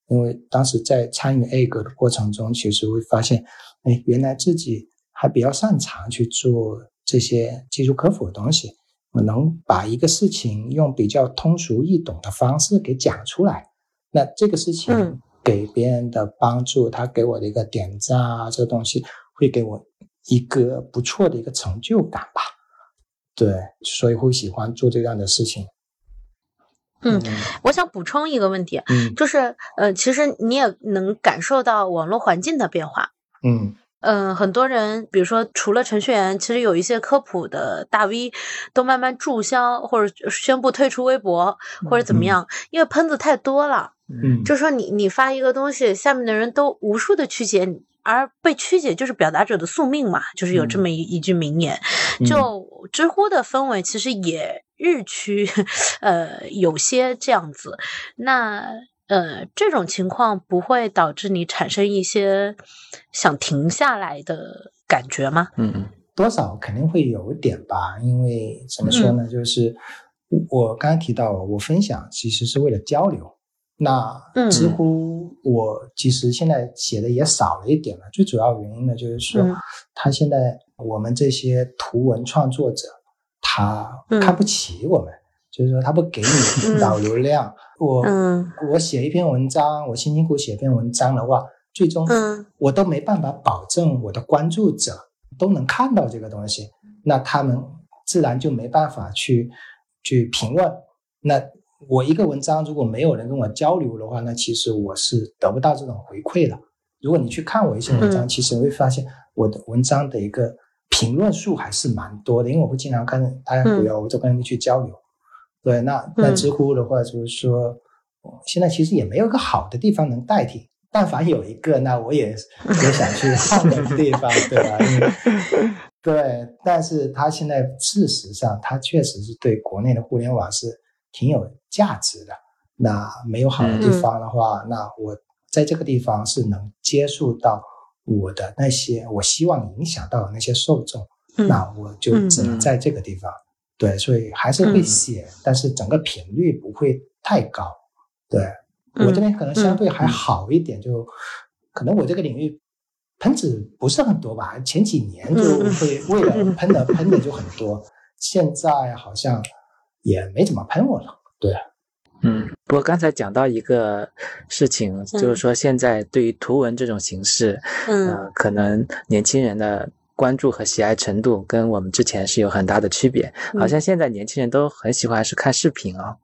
因为当时在参与 A 格的过程中，其实会发现，哎，原来自己还比较擅长去做这些技术科普的东西。我能把一个事情用比较通俗易懂的方式给讲出来，那这个事情给别人的帮助，他给我的一个点赞啊，这个东西会给我一个不错的一个成就感吧。对，所以会喜欢做这样的事情。嗯，我想补充一个问题，嗯，就是呃，其实你也能感受到网络环境的变化。嗯嗯，很多人，比如说除了程序员，其实有一些科普的大 V 都慢慢注销或者宣布退出微博或者怎么样，因为喷子太多了。嗯，就说你你发一个东西，下面的人都无数的曲解你。而被曲解就是表达者的宿命嘛，就是有这么一一句名言。就知乎的氛围其实也日趋，呃，有些这样子。那呃，这种情况不会导致你产生一些想停下来的感觉吗？嗯嗯，多少肯定会有点吧，因为怎么说呢，就是我刚刚提到，我分享其实是为了交流。那知乎我其实现在写的也少了一点了，最主要原因呢，就是说他现在我们这些图文创作者，他看不起我们。就是说，他不给你导流量，我我写一篇文章，我辛辛苦写篇文章的话，最终我都没办法保证我的关注者都能看到这个东西，那他们自然就没办法去去评论。那我一个文章如果没有人跟我交流的话，那其实我是得不到这种回馈的。如果你去看我一些文章，其实你会发现我的文章的一个评论数还是蛮多的，因为我会经常跟大家聊，我就跟他们去交流。对，那那知乎的话，就是说，现在其实也没有个好的地方能代替。但凡有一个，那我也也想去换个地方，(laughs) 对吧？对，但是它现在事实上，它确实是对国内的互联网是挺有价值的。那没有好的地方的话，那我在这个地方是能接触到我的那些我希望影响到的那些受众，那我就只能在这个地方。对，所以还是会写，但是整个频率不会太高。对我这边可能相对还好一点，就可能我这个领域喷子不是很多吧。前几年就会为了喷的喷的就很多，现在好像也没怎么喷我了。对，嗯，不过刚才讲到一个事情，就是说现在对于图文这种形式，嗯，可能年轻人的。关注和喜爱程度跟我们之前是有很大的区别，好像现在年轻人都很喜欢是看视频啊。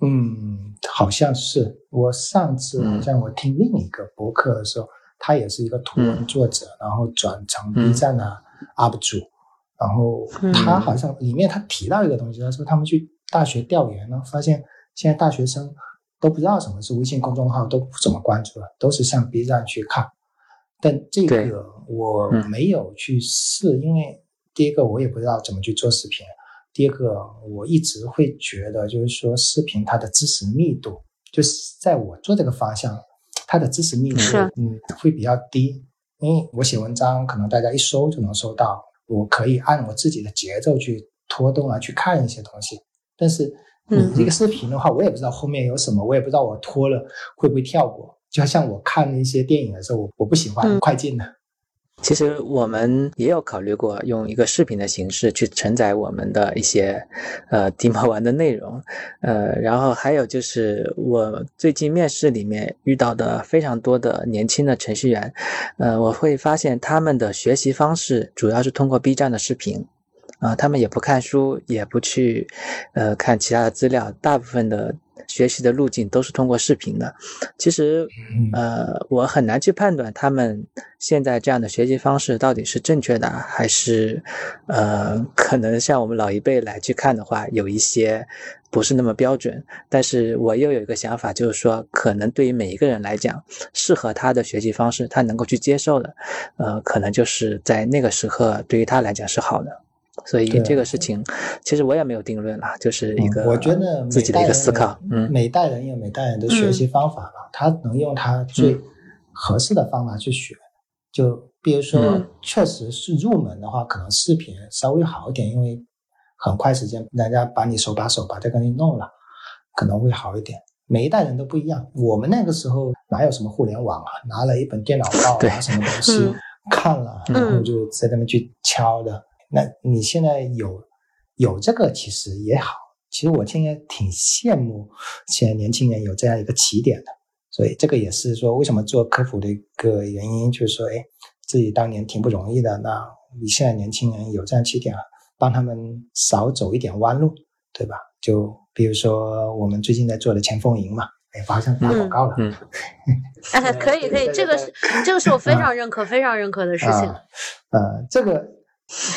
嗯，好像是。我上次好像我听另一个博客的时候，他也是一个图文作者，然后转成 B 站的 UP 主，然后他好像里面他提到一个东西，他说他们去大学调研呢，发现现在大学生都不知道什么是微信公众号，都不怎么关注了，都是上 B 站去看。但这个我没有去试，因为第一个我也不知道怎么去做视频，第二个我一直会觉得就是说视频它的知识密度，就是在我做这个方向，它的知识密度嗯会比较低，因为我写文章可能大家一搜就能搜到，我可以按我自己的节奏去拖动啊去看一些东西，但是你这个视频的话，我也不知道后面有什么，我也不知道我拖了会不会跳过。就像我看那些电影的时候，我我不喜欢快进的。其实我们也有考虑过用一个视频的形式去承载我们的一些呃地毛玩的内容，呃，然后还有就是我最近面试里面遇到的非常多的年轻的程序员，呃，我会发现他们的学习方式主要是通过 B 站的视频，啊，他们也不看书，也不去呃看其他的资料，大部分的。学习的路径都是通过视频的，其实，呃，我很难去判断他们现在这样的学习方式到底是正确的，还是，呃，可能像我们老一辈来去看的话，有一些不是那么标准。但是我又有一个想法，就是说，可能对于每一个人来讲，适合他的学习方式，他能够去接受的，呃，可能就是在那个时刻对于他来讲是好的。所以这个事情，其实我也没有定论了，就是一个我觉得自己的一个思考。嗯，每代人有每代人的学习方法吧，他能用他最合适的方法去学。就比如说，确实是入门的话，可能视频稍微好一点，因为很快时间人家把你手把手把这个给你弄了，可能会好一点。每一代人都不一样。我们那个时候哪有什么互联网啊？拿了一本电脑报啊，什么东西看了，然后就在那边去敲的。那你现在有有这个其实也好，其实我现在挺羡慕现在年轻人有这样一个起点的，所以这个也是说为什么做科普的一个原因，就是说，哎，自己当年挺不容易的，那你现在年轻人有这样起点，帮他们少走一点弯路，对吧？就比如说我们最近在做的前锋营嘛，哎，好像打广告了，嗯，哎，可以可以，这个是这个是我非常认可、非常认可的事情，呃，这个。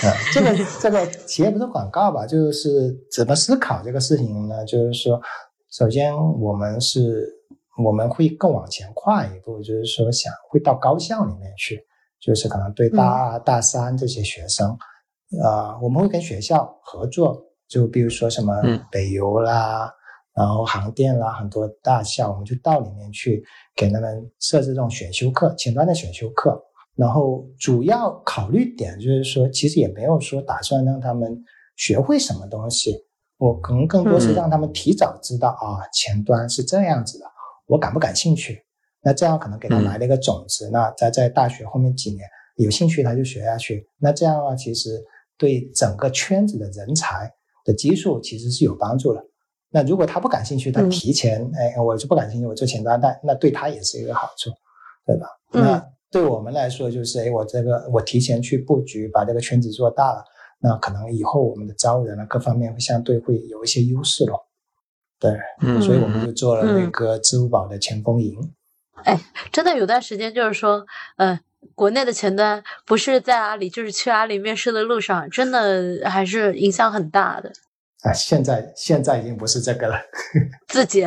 呃，(laughs) 这个这个企业不是广告吧？就是怎么思考这个事情呢？就是说，首先我们是我们会更往前跨一步，就是说想会到高校里面去，就是可能对大二、大三这些学生，啊，我们会跟学校合作，就比如说什么北邮啦，然后航电啦，很多大校，我们就到里面去给他们设置这种选修课，前端的选修课。然后主要考虑点就是说，其实也没有说打算让他们学会什么东西，我可能更多是让他们提早知道啊，前端是这样子的，我感不感兴趣？那这样可能给他埋了一个种子。那他在大学后面几年有兴趣他就学下去。那这样的话，其实对整个圈子的人才的基数其实是有帮助的。那如果他不感兴趣，他提前哎，我就不感兴趣，我做前端，但那对他也是一个好处，对吧？那对我们来说，就是哎，我这个我提前去布局，把这个圈子做大了，那可能以后我们的招人啊各方面会相对会有一些优势咯。对，所以我们就做了那个支付宝的前锋营。哎，真的有段时间就是说，呃，国内的前端不是在阿里，就是去阿里面试的路上，真的还是影响很大的。啊，现在现在已经不是这个了。(laughs) 自己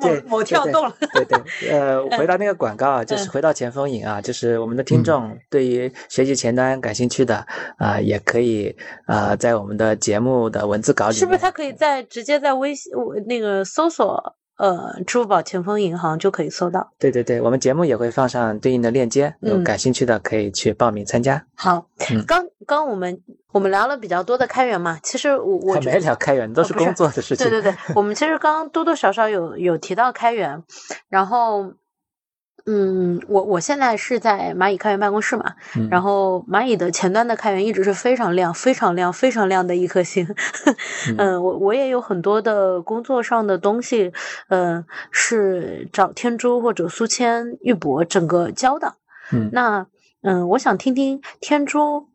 对某跳动了。对对，呃，(laughs) 回到那个广告啊，就是回到前锋影啊，就是我们的听众对于学习前端感兴趣的啊，也可以啊，在我们的节目的文字稿里，是不是他可以在直接在微信那个搜索？呃，支付宝前锋银行就可以搜到。对对对，我们节目也会放上对应的链接，有感兴趣的可以去报名参加。好，刚刚我们我们聊了比较多的开源嘛，其实我我没聊开源，都是工作的事情。对对对，我们其实刚刚多多少少有有提到开源，然后。嗯，我我现在是在蚂蚁开源办公室嘛，然后蚂蚁的前端的开源一直是非常亮、非常亮、非常亮的一颗星。(laughs) 嗯，我我也有很多的工作上的东西，嗯，是找天珠或者苏谦、玉博整个教的。嗯，那嗯，我想听听天珠。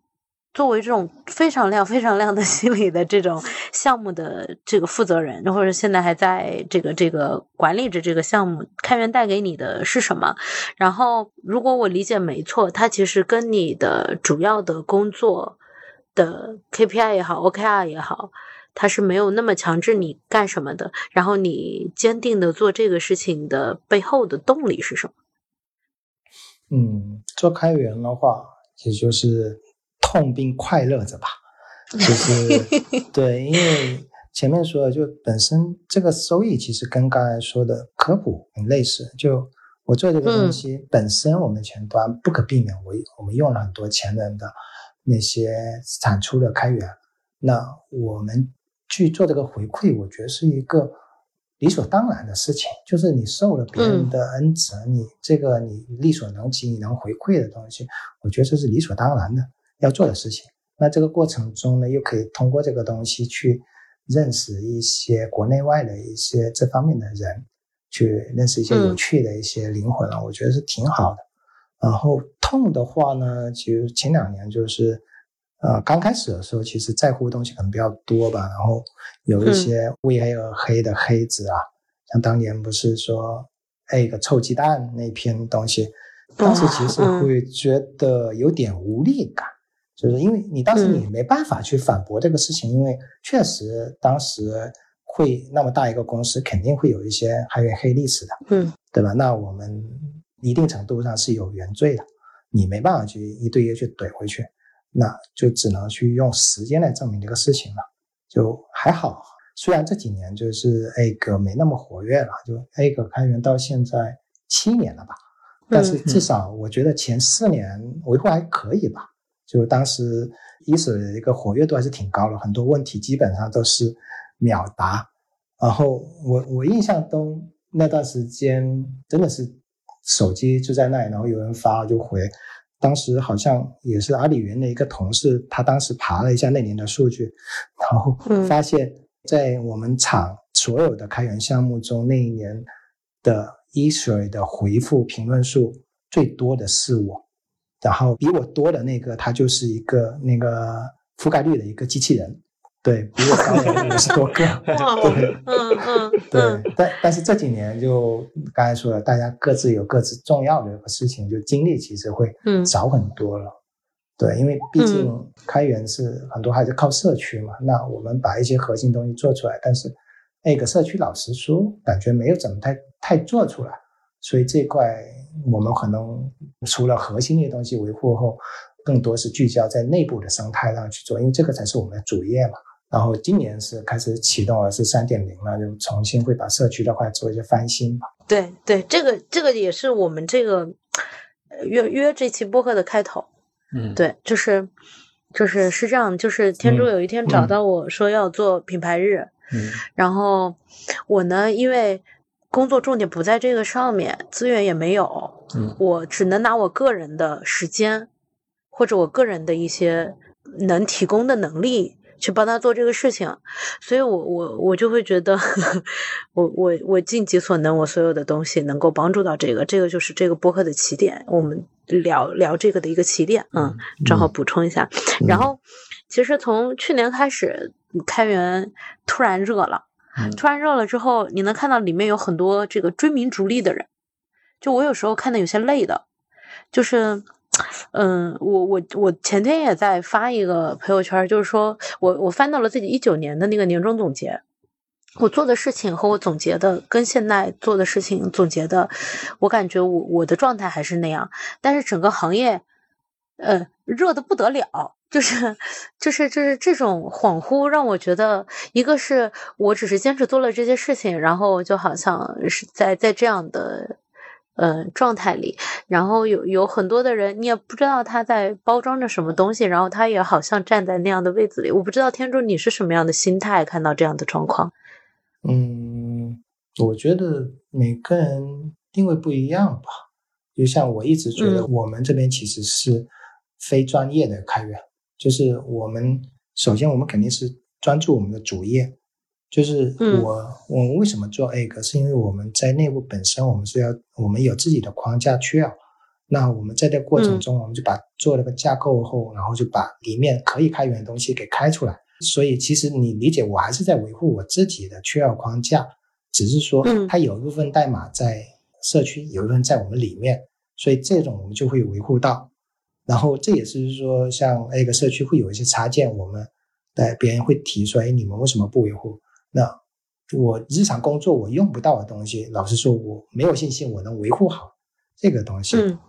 作为这种非常亮、非常亮的心理的这种项目的这个负责人，或者现在还在这个这个管理着这个项目，开源带给你的是什么？然后，如果我理解没错，它其实跟你的主要的工作的 KPI 也好，OKR 也好，它是没有那么强制你干什么的。然后，你坚定的做这个事情的背后的动力是什么？嗯，做开源的话，也就是。痛并快乐着吧，(laughs) 就是对，因为前面说的，就本身这个收益其实跟刚才说的科普很类似。就我做这个东西本身，我们前端不可避免，我我们用了很多前人的那些产出的开源，那我们去做这个回馈，我觉得是一个理所当然的事情。就是你受了别人的恩泽，你这个你力所能及，你能回馈的东西，我觉得这是理所当然的。要做的事情，那这个过程中呢，又可以通过这个东西去认识一些国内外的一些这方面的人，去认识一些有趣的一些灵魂啊，我觉得是挺好的。然后痛的话呢，其实前两年就是，呃，刚开始的时候，其实在乎的东西可能比较多吧，然后有一些为黑而黑的黑子啊，像当年不是说那个臭鸡蛋那篇东西，当时其实会觉得有点无力感。就是因为你当时你没办法去反驳这个事情，因为确实当时会那么大一个公司，肯定会有一些还有黑历史的，嗯，对吧？那我们一定程度上是有原罪的，你没办法去一对一去怼回去，那就只能去用时间来证明这个事情了。就还好，虽然这几年就是 A 哥没那么活跃了，就 A 哥开源到现在七年了吧，但是至少我觉得前四年维护还可以吧。就当时一手的一个活跃度还是挺高的，很多问题基本上都是秒答。然后我我印象中那段时间真的是手机就在那里，然后有人发就回。当时好像也是阿里云的一个同事，他当时爬了一下那年的数据，然后发现，在我们厂所有的开源项目中，那一年的一水的回复评论数最多的是我。然后比我多的那个，他就是一个那个覆盖率的一个机器人，对比我高了五十多个，(laughs) 对，嗯嗯，对，但但是这几年就刚才说了，大家各自有各自重要的事情，就精力其实会少很多了，对，因为毕竟开源是很多还是靠社区嘛，那我们把一些核心东西做出来，但是那个社区老实说，感觉没有怎么太太做出来，所以这块。我们可能除了核心的东西维护后，更多是聚焦在内部的生态上去做，因为这个才是我们的主业嘛。然后今年是开始启动了是三点零了，就重新会把社区的话做一些翻新吧。对对，这个这个也是我们这个约约这期播客的开头。嗯，对，就是就是是这样，就是天珠有一天找到我说要做品牌日，嗯，然后我呢因为工作重点不在这个上面，资源也没有，嗯，我只能拿我个人的时间或者我个人的一些能提供的能力。去帮他做这个事情，所以我我我就会觉得，(laughs) 我我我尽己所能，我所有的东西能够帮助到这个，这个就是这个播客的起点，我们聊聊这个的一个起点，嗯，正好补充一下。然后，其实从去年开始，开源突然热了，突然热了之后，你能看到里面有很多这个追名逐利的人，就我有时候看的有些累的，就是。嗯，我我我前天也在发一个朋友圈，就是说我我翻到了自己一九年的那个年终总结，我做的事情和我总结的跟现在做的事情总结的，我感觉我我的状态还是那样，但是整个行业，呃，热的不得了，就是就是就是这种恍惚让我觉得，一个是我只是坚持做了这些事情，然后就好像是在在这样的。呃，状态里，然后有有很多的人，你也不知道他在包装着什么东西，然后他也好像站在那样的位子里。我不知道天柱你是什么样的心态看到这样的状况。嗯，我觉得每个人定位不一样吧。就像我一直觉得，我们这边其实是非专业的开源，就是我们首先我们肯定是专注我们的主业。就是我，我们为什么做 A 个？是因为我们在内部本身，我们是要，我们有自己的框架需要。那我们在这过程中，我们就把做了个架构后，然后就把里面可以开源的东西给开出来。所以其实你理解，我还是在维护我自己的缺要框架，只是说它有一部分代码在社区，有一部分在我们里面，所以这种我们就会维护到。然后这也是说，像那个社区会有一些插件，我们的别人会提出，哎，你们为什么不维护？那我日常工作我用不到的东西，老实说我没有信心我能维护好这个东西。嗯，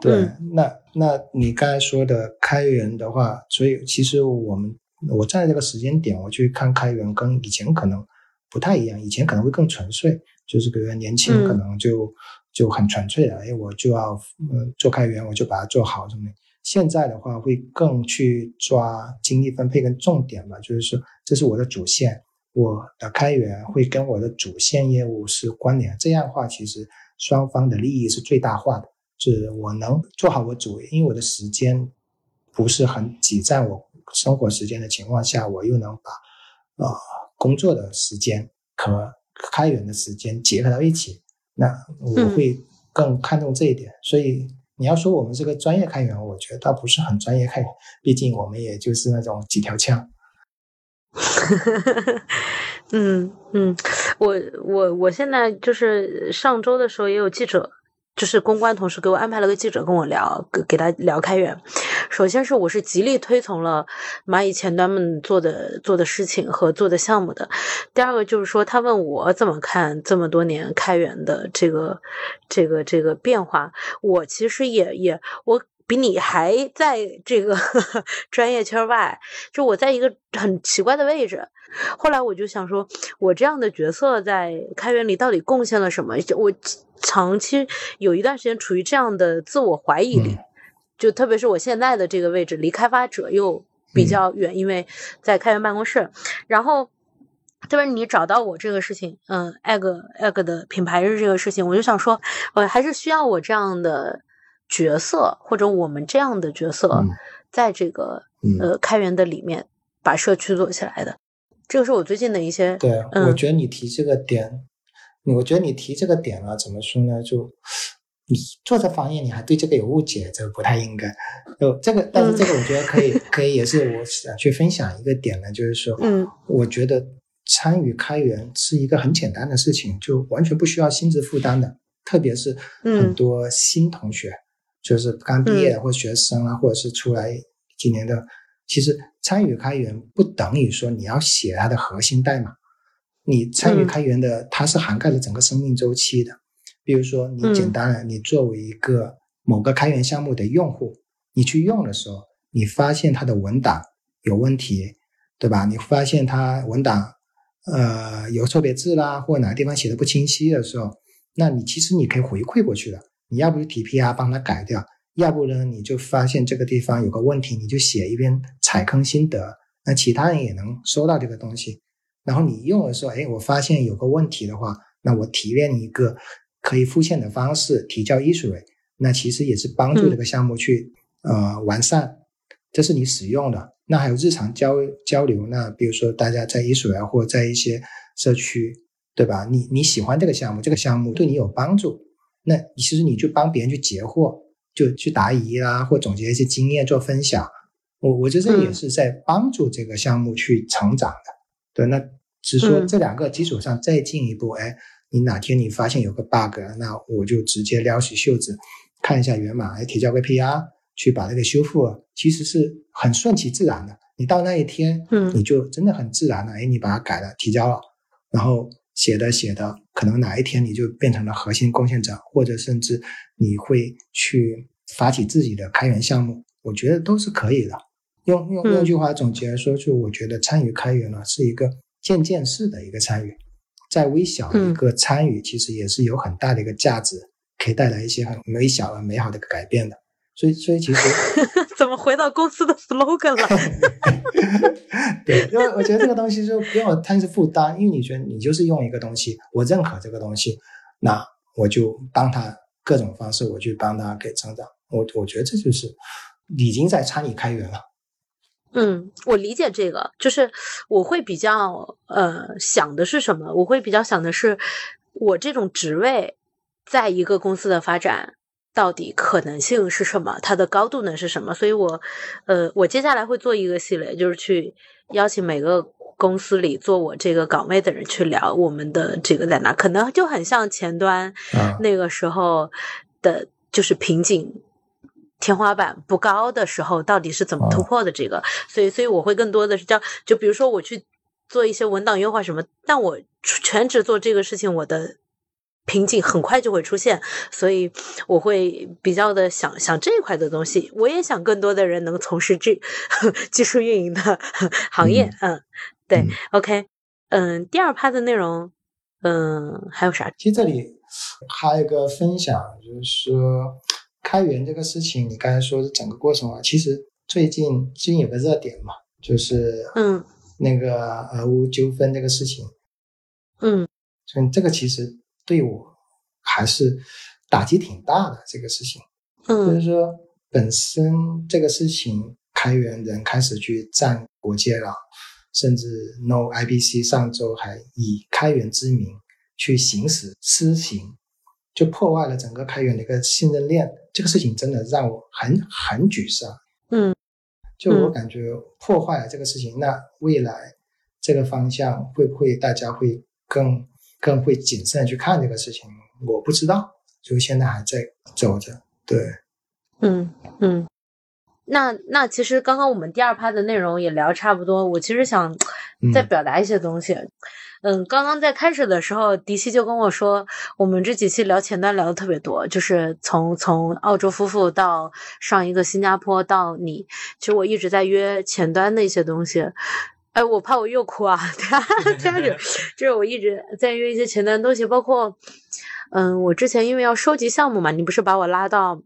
对，那那你刚才说的开源的话，所以其实我们我站在这个时间点，我去看开源跟以前可能不太一样，以前可能会更纯粹，就是比如年轻可能就就很纯粹的，哎，我就要嗯做开源，我就把它做好什么。现在的话会更去抓精力分配跟重点吧，就是说这是我的主线。我的开源会跟我的主线业务是关联，这样的话，其实双方的利益是最大化的。是我能做好我主，因为我的时间不是很挤占我生活时间的情况下，我又能把呃工作的时间和开源的时间结合到一起，那我会更看重这一点。所以你要说我们这个专业开源，我觉得倒不是很专业开源，毕竟我们也就是那种几条枪。(laughs) 嗯嗯，我我我现在就是上周的时候也有记者，就是公关同事给我安排了个记者跟我聊，给给他聊开源。首先是我是极力推崇了蚂蚁前端们做的做的事情和做的项目的。第二个就是说，他问我怎么看这么多年开源的这个这个这个变化，我其实也也我。比你还在这个 (laughs) 专业圈外，就我在一个很奇怪的位置。后来我就想说，我这样的角色在开源里到底贡献了什么？我长期有一段时间处于这样的自我怀疑里，就特别是我现在的这个位置离开发者又比较远，因为在开源办公室。然后特别你找到我这个事情，嗯，egg egg 的品牌日这个事情，我就想说，我还是需要我这样的。角色或者我们这样的角色，在这个呃开源的里面把社区做起来的，这个是我最近的一些。对，我觉得你提这个点，我觉得你提这个点啊，怎么说呢？就你做这方面你还对这个有误解，这个不太应该。就这个，但是这个我觉得可以，可以也是我想去分享一个点呢，就是说，嗯，我觉得参与开源是一个很简单的事情，就完全不需要薪资负担的，特别是很多新同学。就是刚毕业或学生啊，或者是出来几年的，其实参与开源不等于说你要写它的核心代码。你参与开源的，它是涵盖了整个生命周期的。比如说，你简单的，你作为一个某个开源项目的用户，你去用的时候，你发现它的文档有问题，对吧？你发现它文档呃有错别字啦，或者哪个地方写的不清晰的时候，那你其实你可以回馈过去的。你要不就提 PR 帮他改掉，要不呢你就发现这个地方有个问题，你就写一篇踩坑心得，那其他人也能收到这个东西。然后你用的时候，哎，我发现有个问题的话，那我提炼一个可以复现的方式，提交 issue，那其实也是帮助这个项目去呃完善。这是你使用的。那还有日常交交流，那比如说大家在 issue 啊，或者在一些社区，对吧？你你喜欢这个项目，这个项目对你有帮助，那其实你去帮别人去截获，就去答疑啦，或总结一些经验做分享。我我觉得这也是在帮助这个项目去成长的。对，那只是说这两个基础上再进一步，哎，你哪天你发现有个 bug，那我就直接撩起袖子看一下源码，哎，提交个 PR 去把那个修复，其实是很顺其自然的。你到那一天，嗯，你就真的很自然了，哎，你把它改了，提交了，然后写的写的，可能哪一天你就变成了核心贡献者，或者甚至你会去发起自己的开源项目，我觉得都是可以的。用用用句话总结来说，就我觉得参与开源呢是一个渐渐式的一个参与，在微小的一个参与，其实也是有很大的一个价值，可以带来一些很微小而美好的一个改变的。所以，所以其实 (laughs) 怎么回到公司的 slogan 了？(laughs) 对，因为我觉得这个东西就不用贪是负担，因为你觉得你就是用一个东西，我认可这个东西，那我就帮他各种方式，我去帮他给成长。我我觉得这就是已经在参与开源了。嗯，我理解这个，就是我会比较呃想的是什么？我会比较想的是，我这种职位在一个公司的发展到底可能性是什么？它的高度呢是什么？所以我呃，我接下来会做一个系列，就是去邀请每个公司里做我这个岗位的人去聊我们的这个在哪，可能就很像前端那个时候的，就是瓶颈。天花板不高的时候，到底是怎么突破的？这个，所以，所以我会更多的是叫，就比如说我去做一些文档优化什么，但我全职做这个事情，我的瓶颈很快就会出现，所以我会比较的想想这一块的东西。我也想更多的人能从事这 (laughs) 技术运营的行业。嗯，对，OK，嗯，第二趴的内容，嗯，还有啥？其实这里还有一个分享，就是说。开源这个事情，你刚才说的整个过程啊，其实最近最近有个热点嘛，就是嗯，那个俄乌纠纷这个事情，嗯，所以这个其实对我还是打击挺大的这个事情，嗯，就是说本身这个事情开源人开始去占国界了，甚至 No IBC 上周还以开源之名去行使私刑。就破坏了整个开源的一个信任链，这个事情真的让我很很沮丧。嗯，就我感觉破坏了这个事情，那未来这个方向会不会大家会更更会谨慎去看这个事情？我不知道，就现在还在走着。对，嗯嗯，那那其实刚刚我们第二趴的内容也聊差不多，我其实想再表达一些东西。嗯，刚刚在开始的时候，迪西就跟我说，我们这几期聊前端聊的特别多，就是从从澳洲夫妇到上一个新加坡到你，其实我一直在约前端的一些东西。哎，我怕我又哭啊！这样子，就是我一直在约一些前端东西，包括，嗯，我之前因为要收集项目嘛，你不是把我拉到。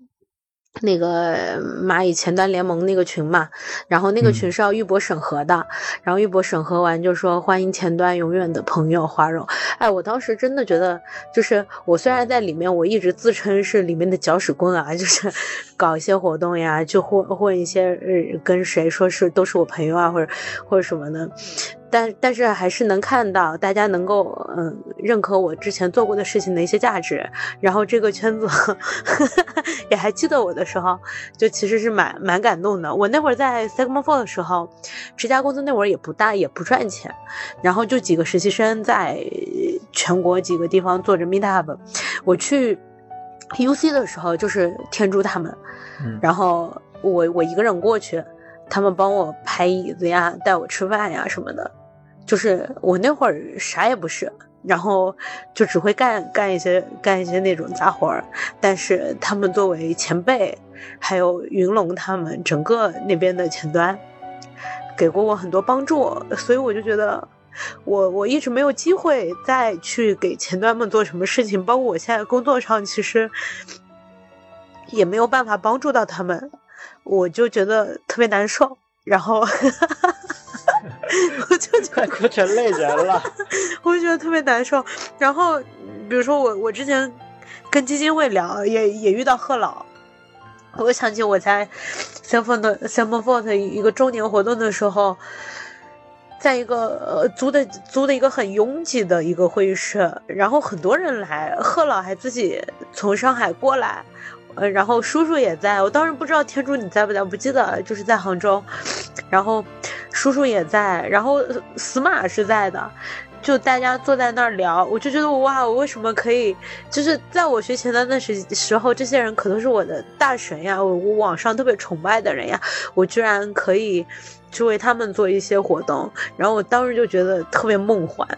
那个蚂蚁前端联盟那个群嘛，然后那个群是要玉博审核的，然后玉博审核完就说欢迎前端永远的朋友花荣。哎，我当时真的觉得，就是我虽然在里面，我一直自称是里面的搅屎棍啊，(laughs) 就是搞一些活动呀，就混混一些呃跟谁说是都是我朋友啊，或者或者什么的。但但是还是能看到大家能够嗯认可我之前做过的事情的一些价值，然后这个圈子 (laughs) 也还记得我的时候，就其实是蛮蛮感动的。我那会儿在 Sigma Four 的时候，这家公司那会儿也不大，也不赚钱，然后就几个实习生在全国几个地方做着 Meetup。我去 UC 的时候就是天珠他们，然后我我一个人过去，他们帮我拍椅子呀，带我吃饭呀什么的。就是我那会儿啥也不是，然后就只会干干一些干一些那种杂活儿。但是他们作为前辈，还有云龙他们整个那边的前端，给过我很多帮助，所以我就觉得我我一直没有机会再去给前端们做什么事情，包括我现在工作上其实也没有办法帮助到他们，我就觉得特别难受，然后 (laughs) 我就 (laughs) 快哭成泪人了，(laughs) 我就觉得特别难受。然后比如说我我之前跟基金会聊，也也遇到贺老。我想起我在 s a m f o r d s a m f o r d 一个周年活动的时候，在一个呃租的租的一个很拥挤的一个会议室，然后很多人来，贺老还自己从上海过来，呃，然后叔叔也在，我当时不知道天珠你在不在，不记得，就是在杭州，然后叔叔也在，然后死马是在的。就大家坐在那儿聊，我就觉得哇，我为什么可以？就是在我学前端的时时候，这些人可都是我的大神呀，我我网上特别崇拜的人呀，我居然可以去为他们做一些活动，然后我当时就觉得特别梦幻。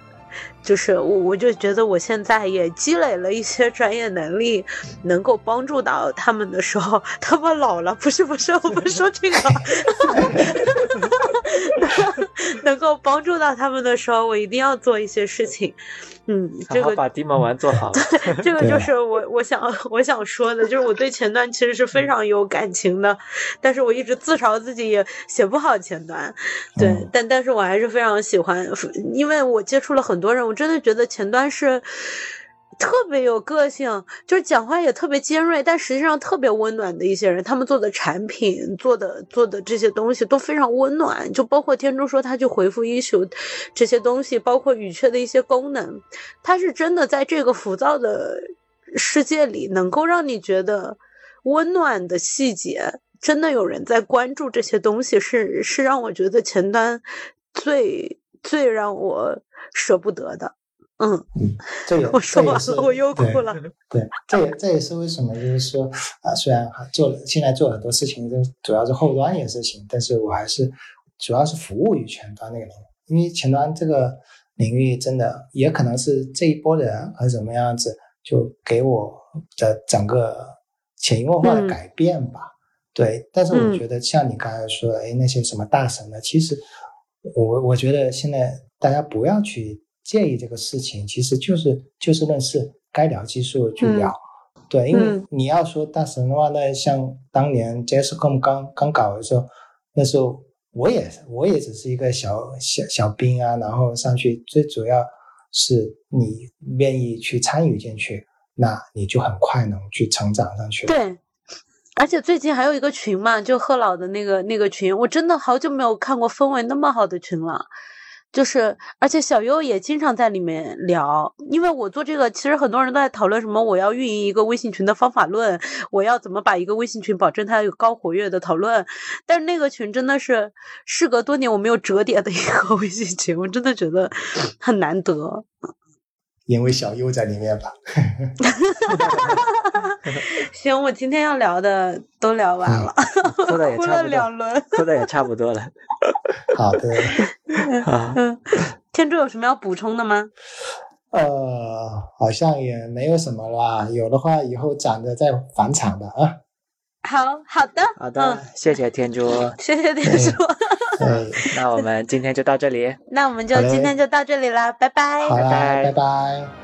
就是我，我就觉得我现在也积累了一些专业能力，能够帮助到他们的时候，他们老了，不是不是，我不是说这个，(laughs) (laughs) 能够帮助到他们的时候，我一定要做一些事情。嗯，这个把 demo 玩做好，(laughs) 这个就是我我想 (laughs) 我想说的，就是我对前端其实是非常有感情的，但是我一直自嘲自己也写不好前端，对，但但是我还是非常喜欢，因为我接触了很多人，我真的觉得前端是。特别有个性，就是讲话也特别尖锐，但实际上特别温暖的一些人。他们做的产品、做的做的这些东西都非常温暖，就包括天珠说他去回复一宿这些东西，包括语雀的一些功能，他是真的在这个浮躁的世界里，能够让你觉得温暖的细节，真的有人在关注这些东西，是是让我觉得前端最最让我舍不得的。嗯嗯，这也我说完了，我又哭了。对，这也这也是为什么，就是说啊，虽然做了现在做很多事情，就主要是后端的事情，但是我还是主要是服务于前端那个领域，因为前端这个领域真的也可能是这一波人还是怎么样子，就给我的整个潜移默化的改变吧。对，但是我觉得像你刚才说的，哎，那些什么大神的，其实我我觉得现在大家不要去。介意这个事情，其实就是就事论事，该聊技术就聊。对，因为你要说大神的话，那像当年 JSCOM 刚刚搞的时候，那时候我也我也只是一个小小小兵啊，然后上去，最主要是你愿意去参与进去，那你就很快能去成长上去。对，而且最近还有一个群嘛，就贺老的那个那个群，我真的好久没有看过氛围那么好的群了。就是，而且小优也经常在里面聊，因为我做这个，其实很多人都在讨论什么，我要运营一个微信群的方法论，我要怎么把一个微信群保证它有高活跃的讨论。但是那个群真的是事隔多年我没有折叠的一个 (laughs) 微信群，我真的觉得很难得。因为小优在里面吧。(laughs) 行，我今天要聊的都聊完了，说的也 (laughs) 差不多，两轮，说的也差不多了。(laughs) 好的。嗯，天柱有什么要补充的吗？呃，好像也没有什么了，有的话以后攒着再返场吧啊。好好的，好的，谢谢天珠，(laughs) 谢谢天珠。那我们今天就到这里。那我们就今天就到这里了，拜拜，拜拜，拜拜。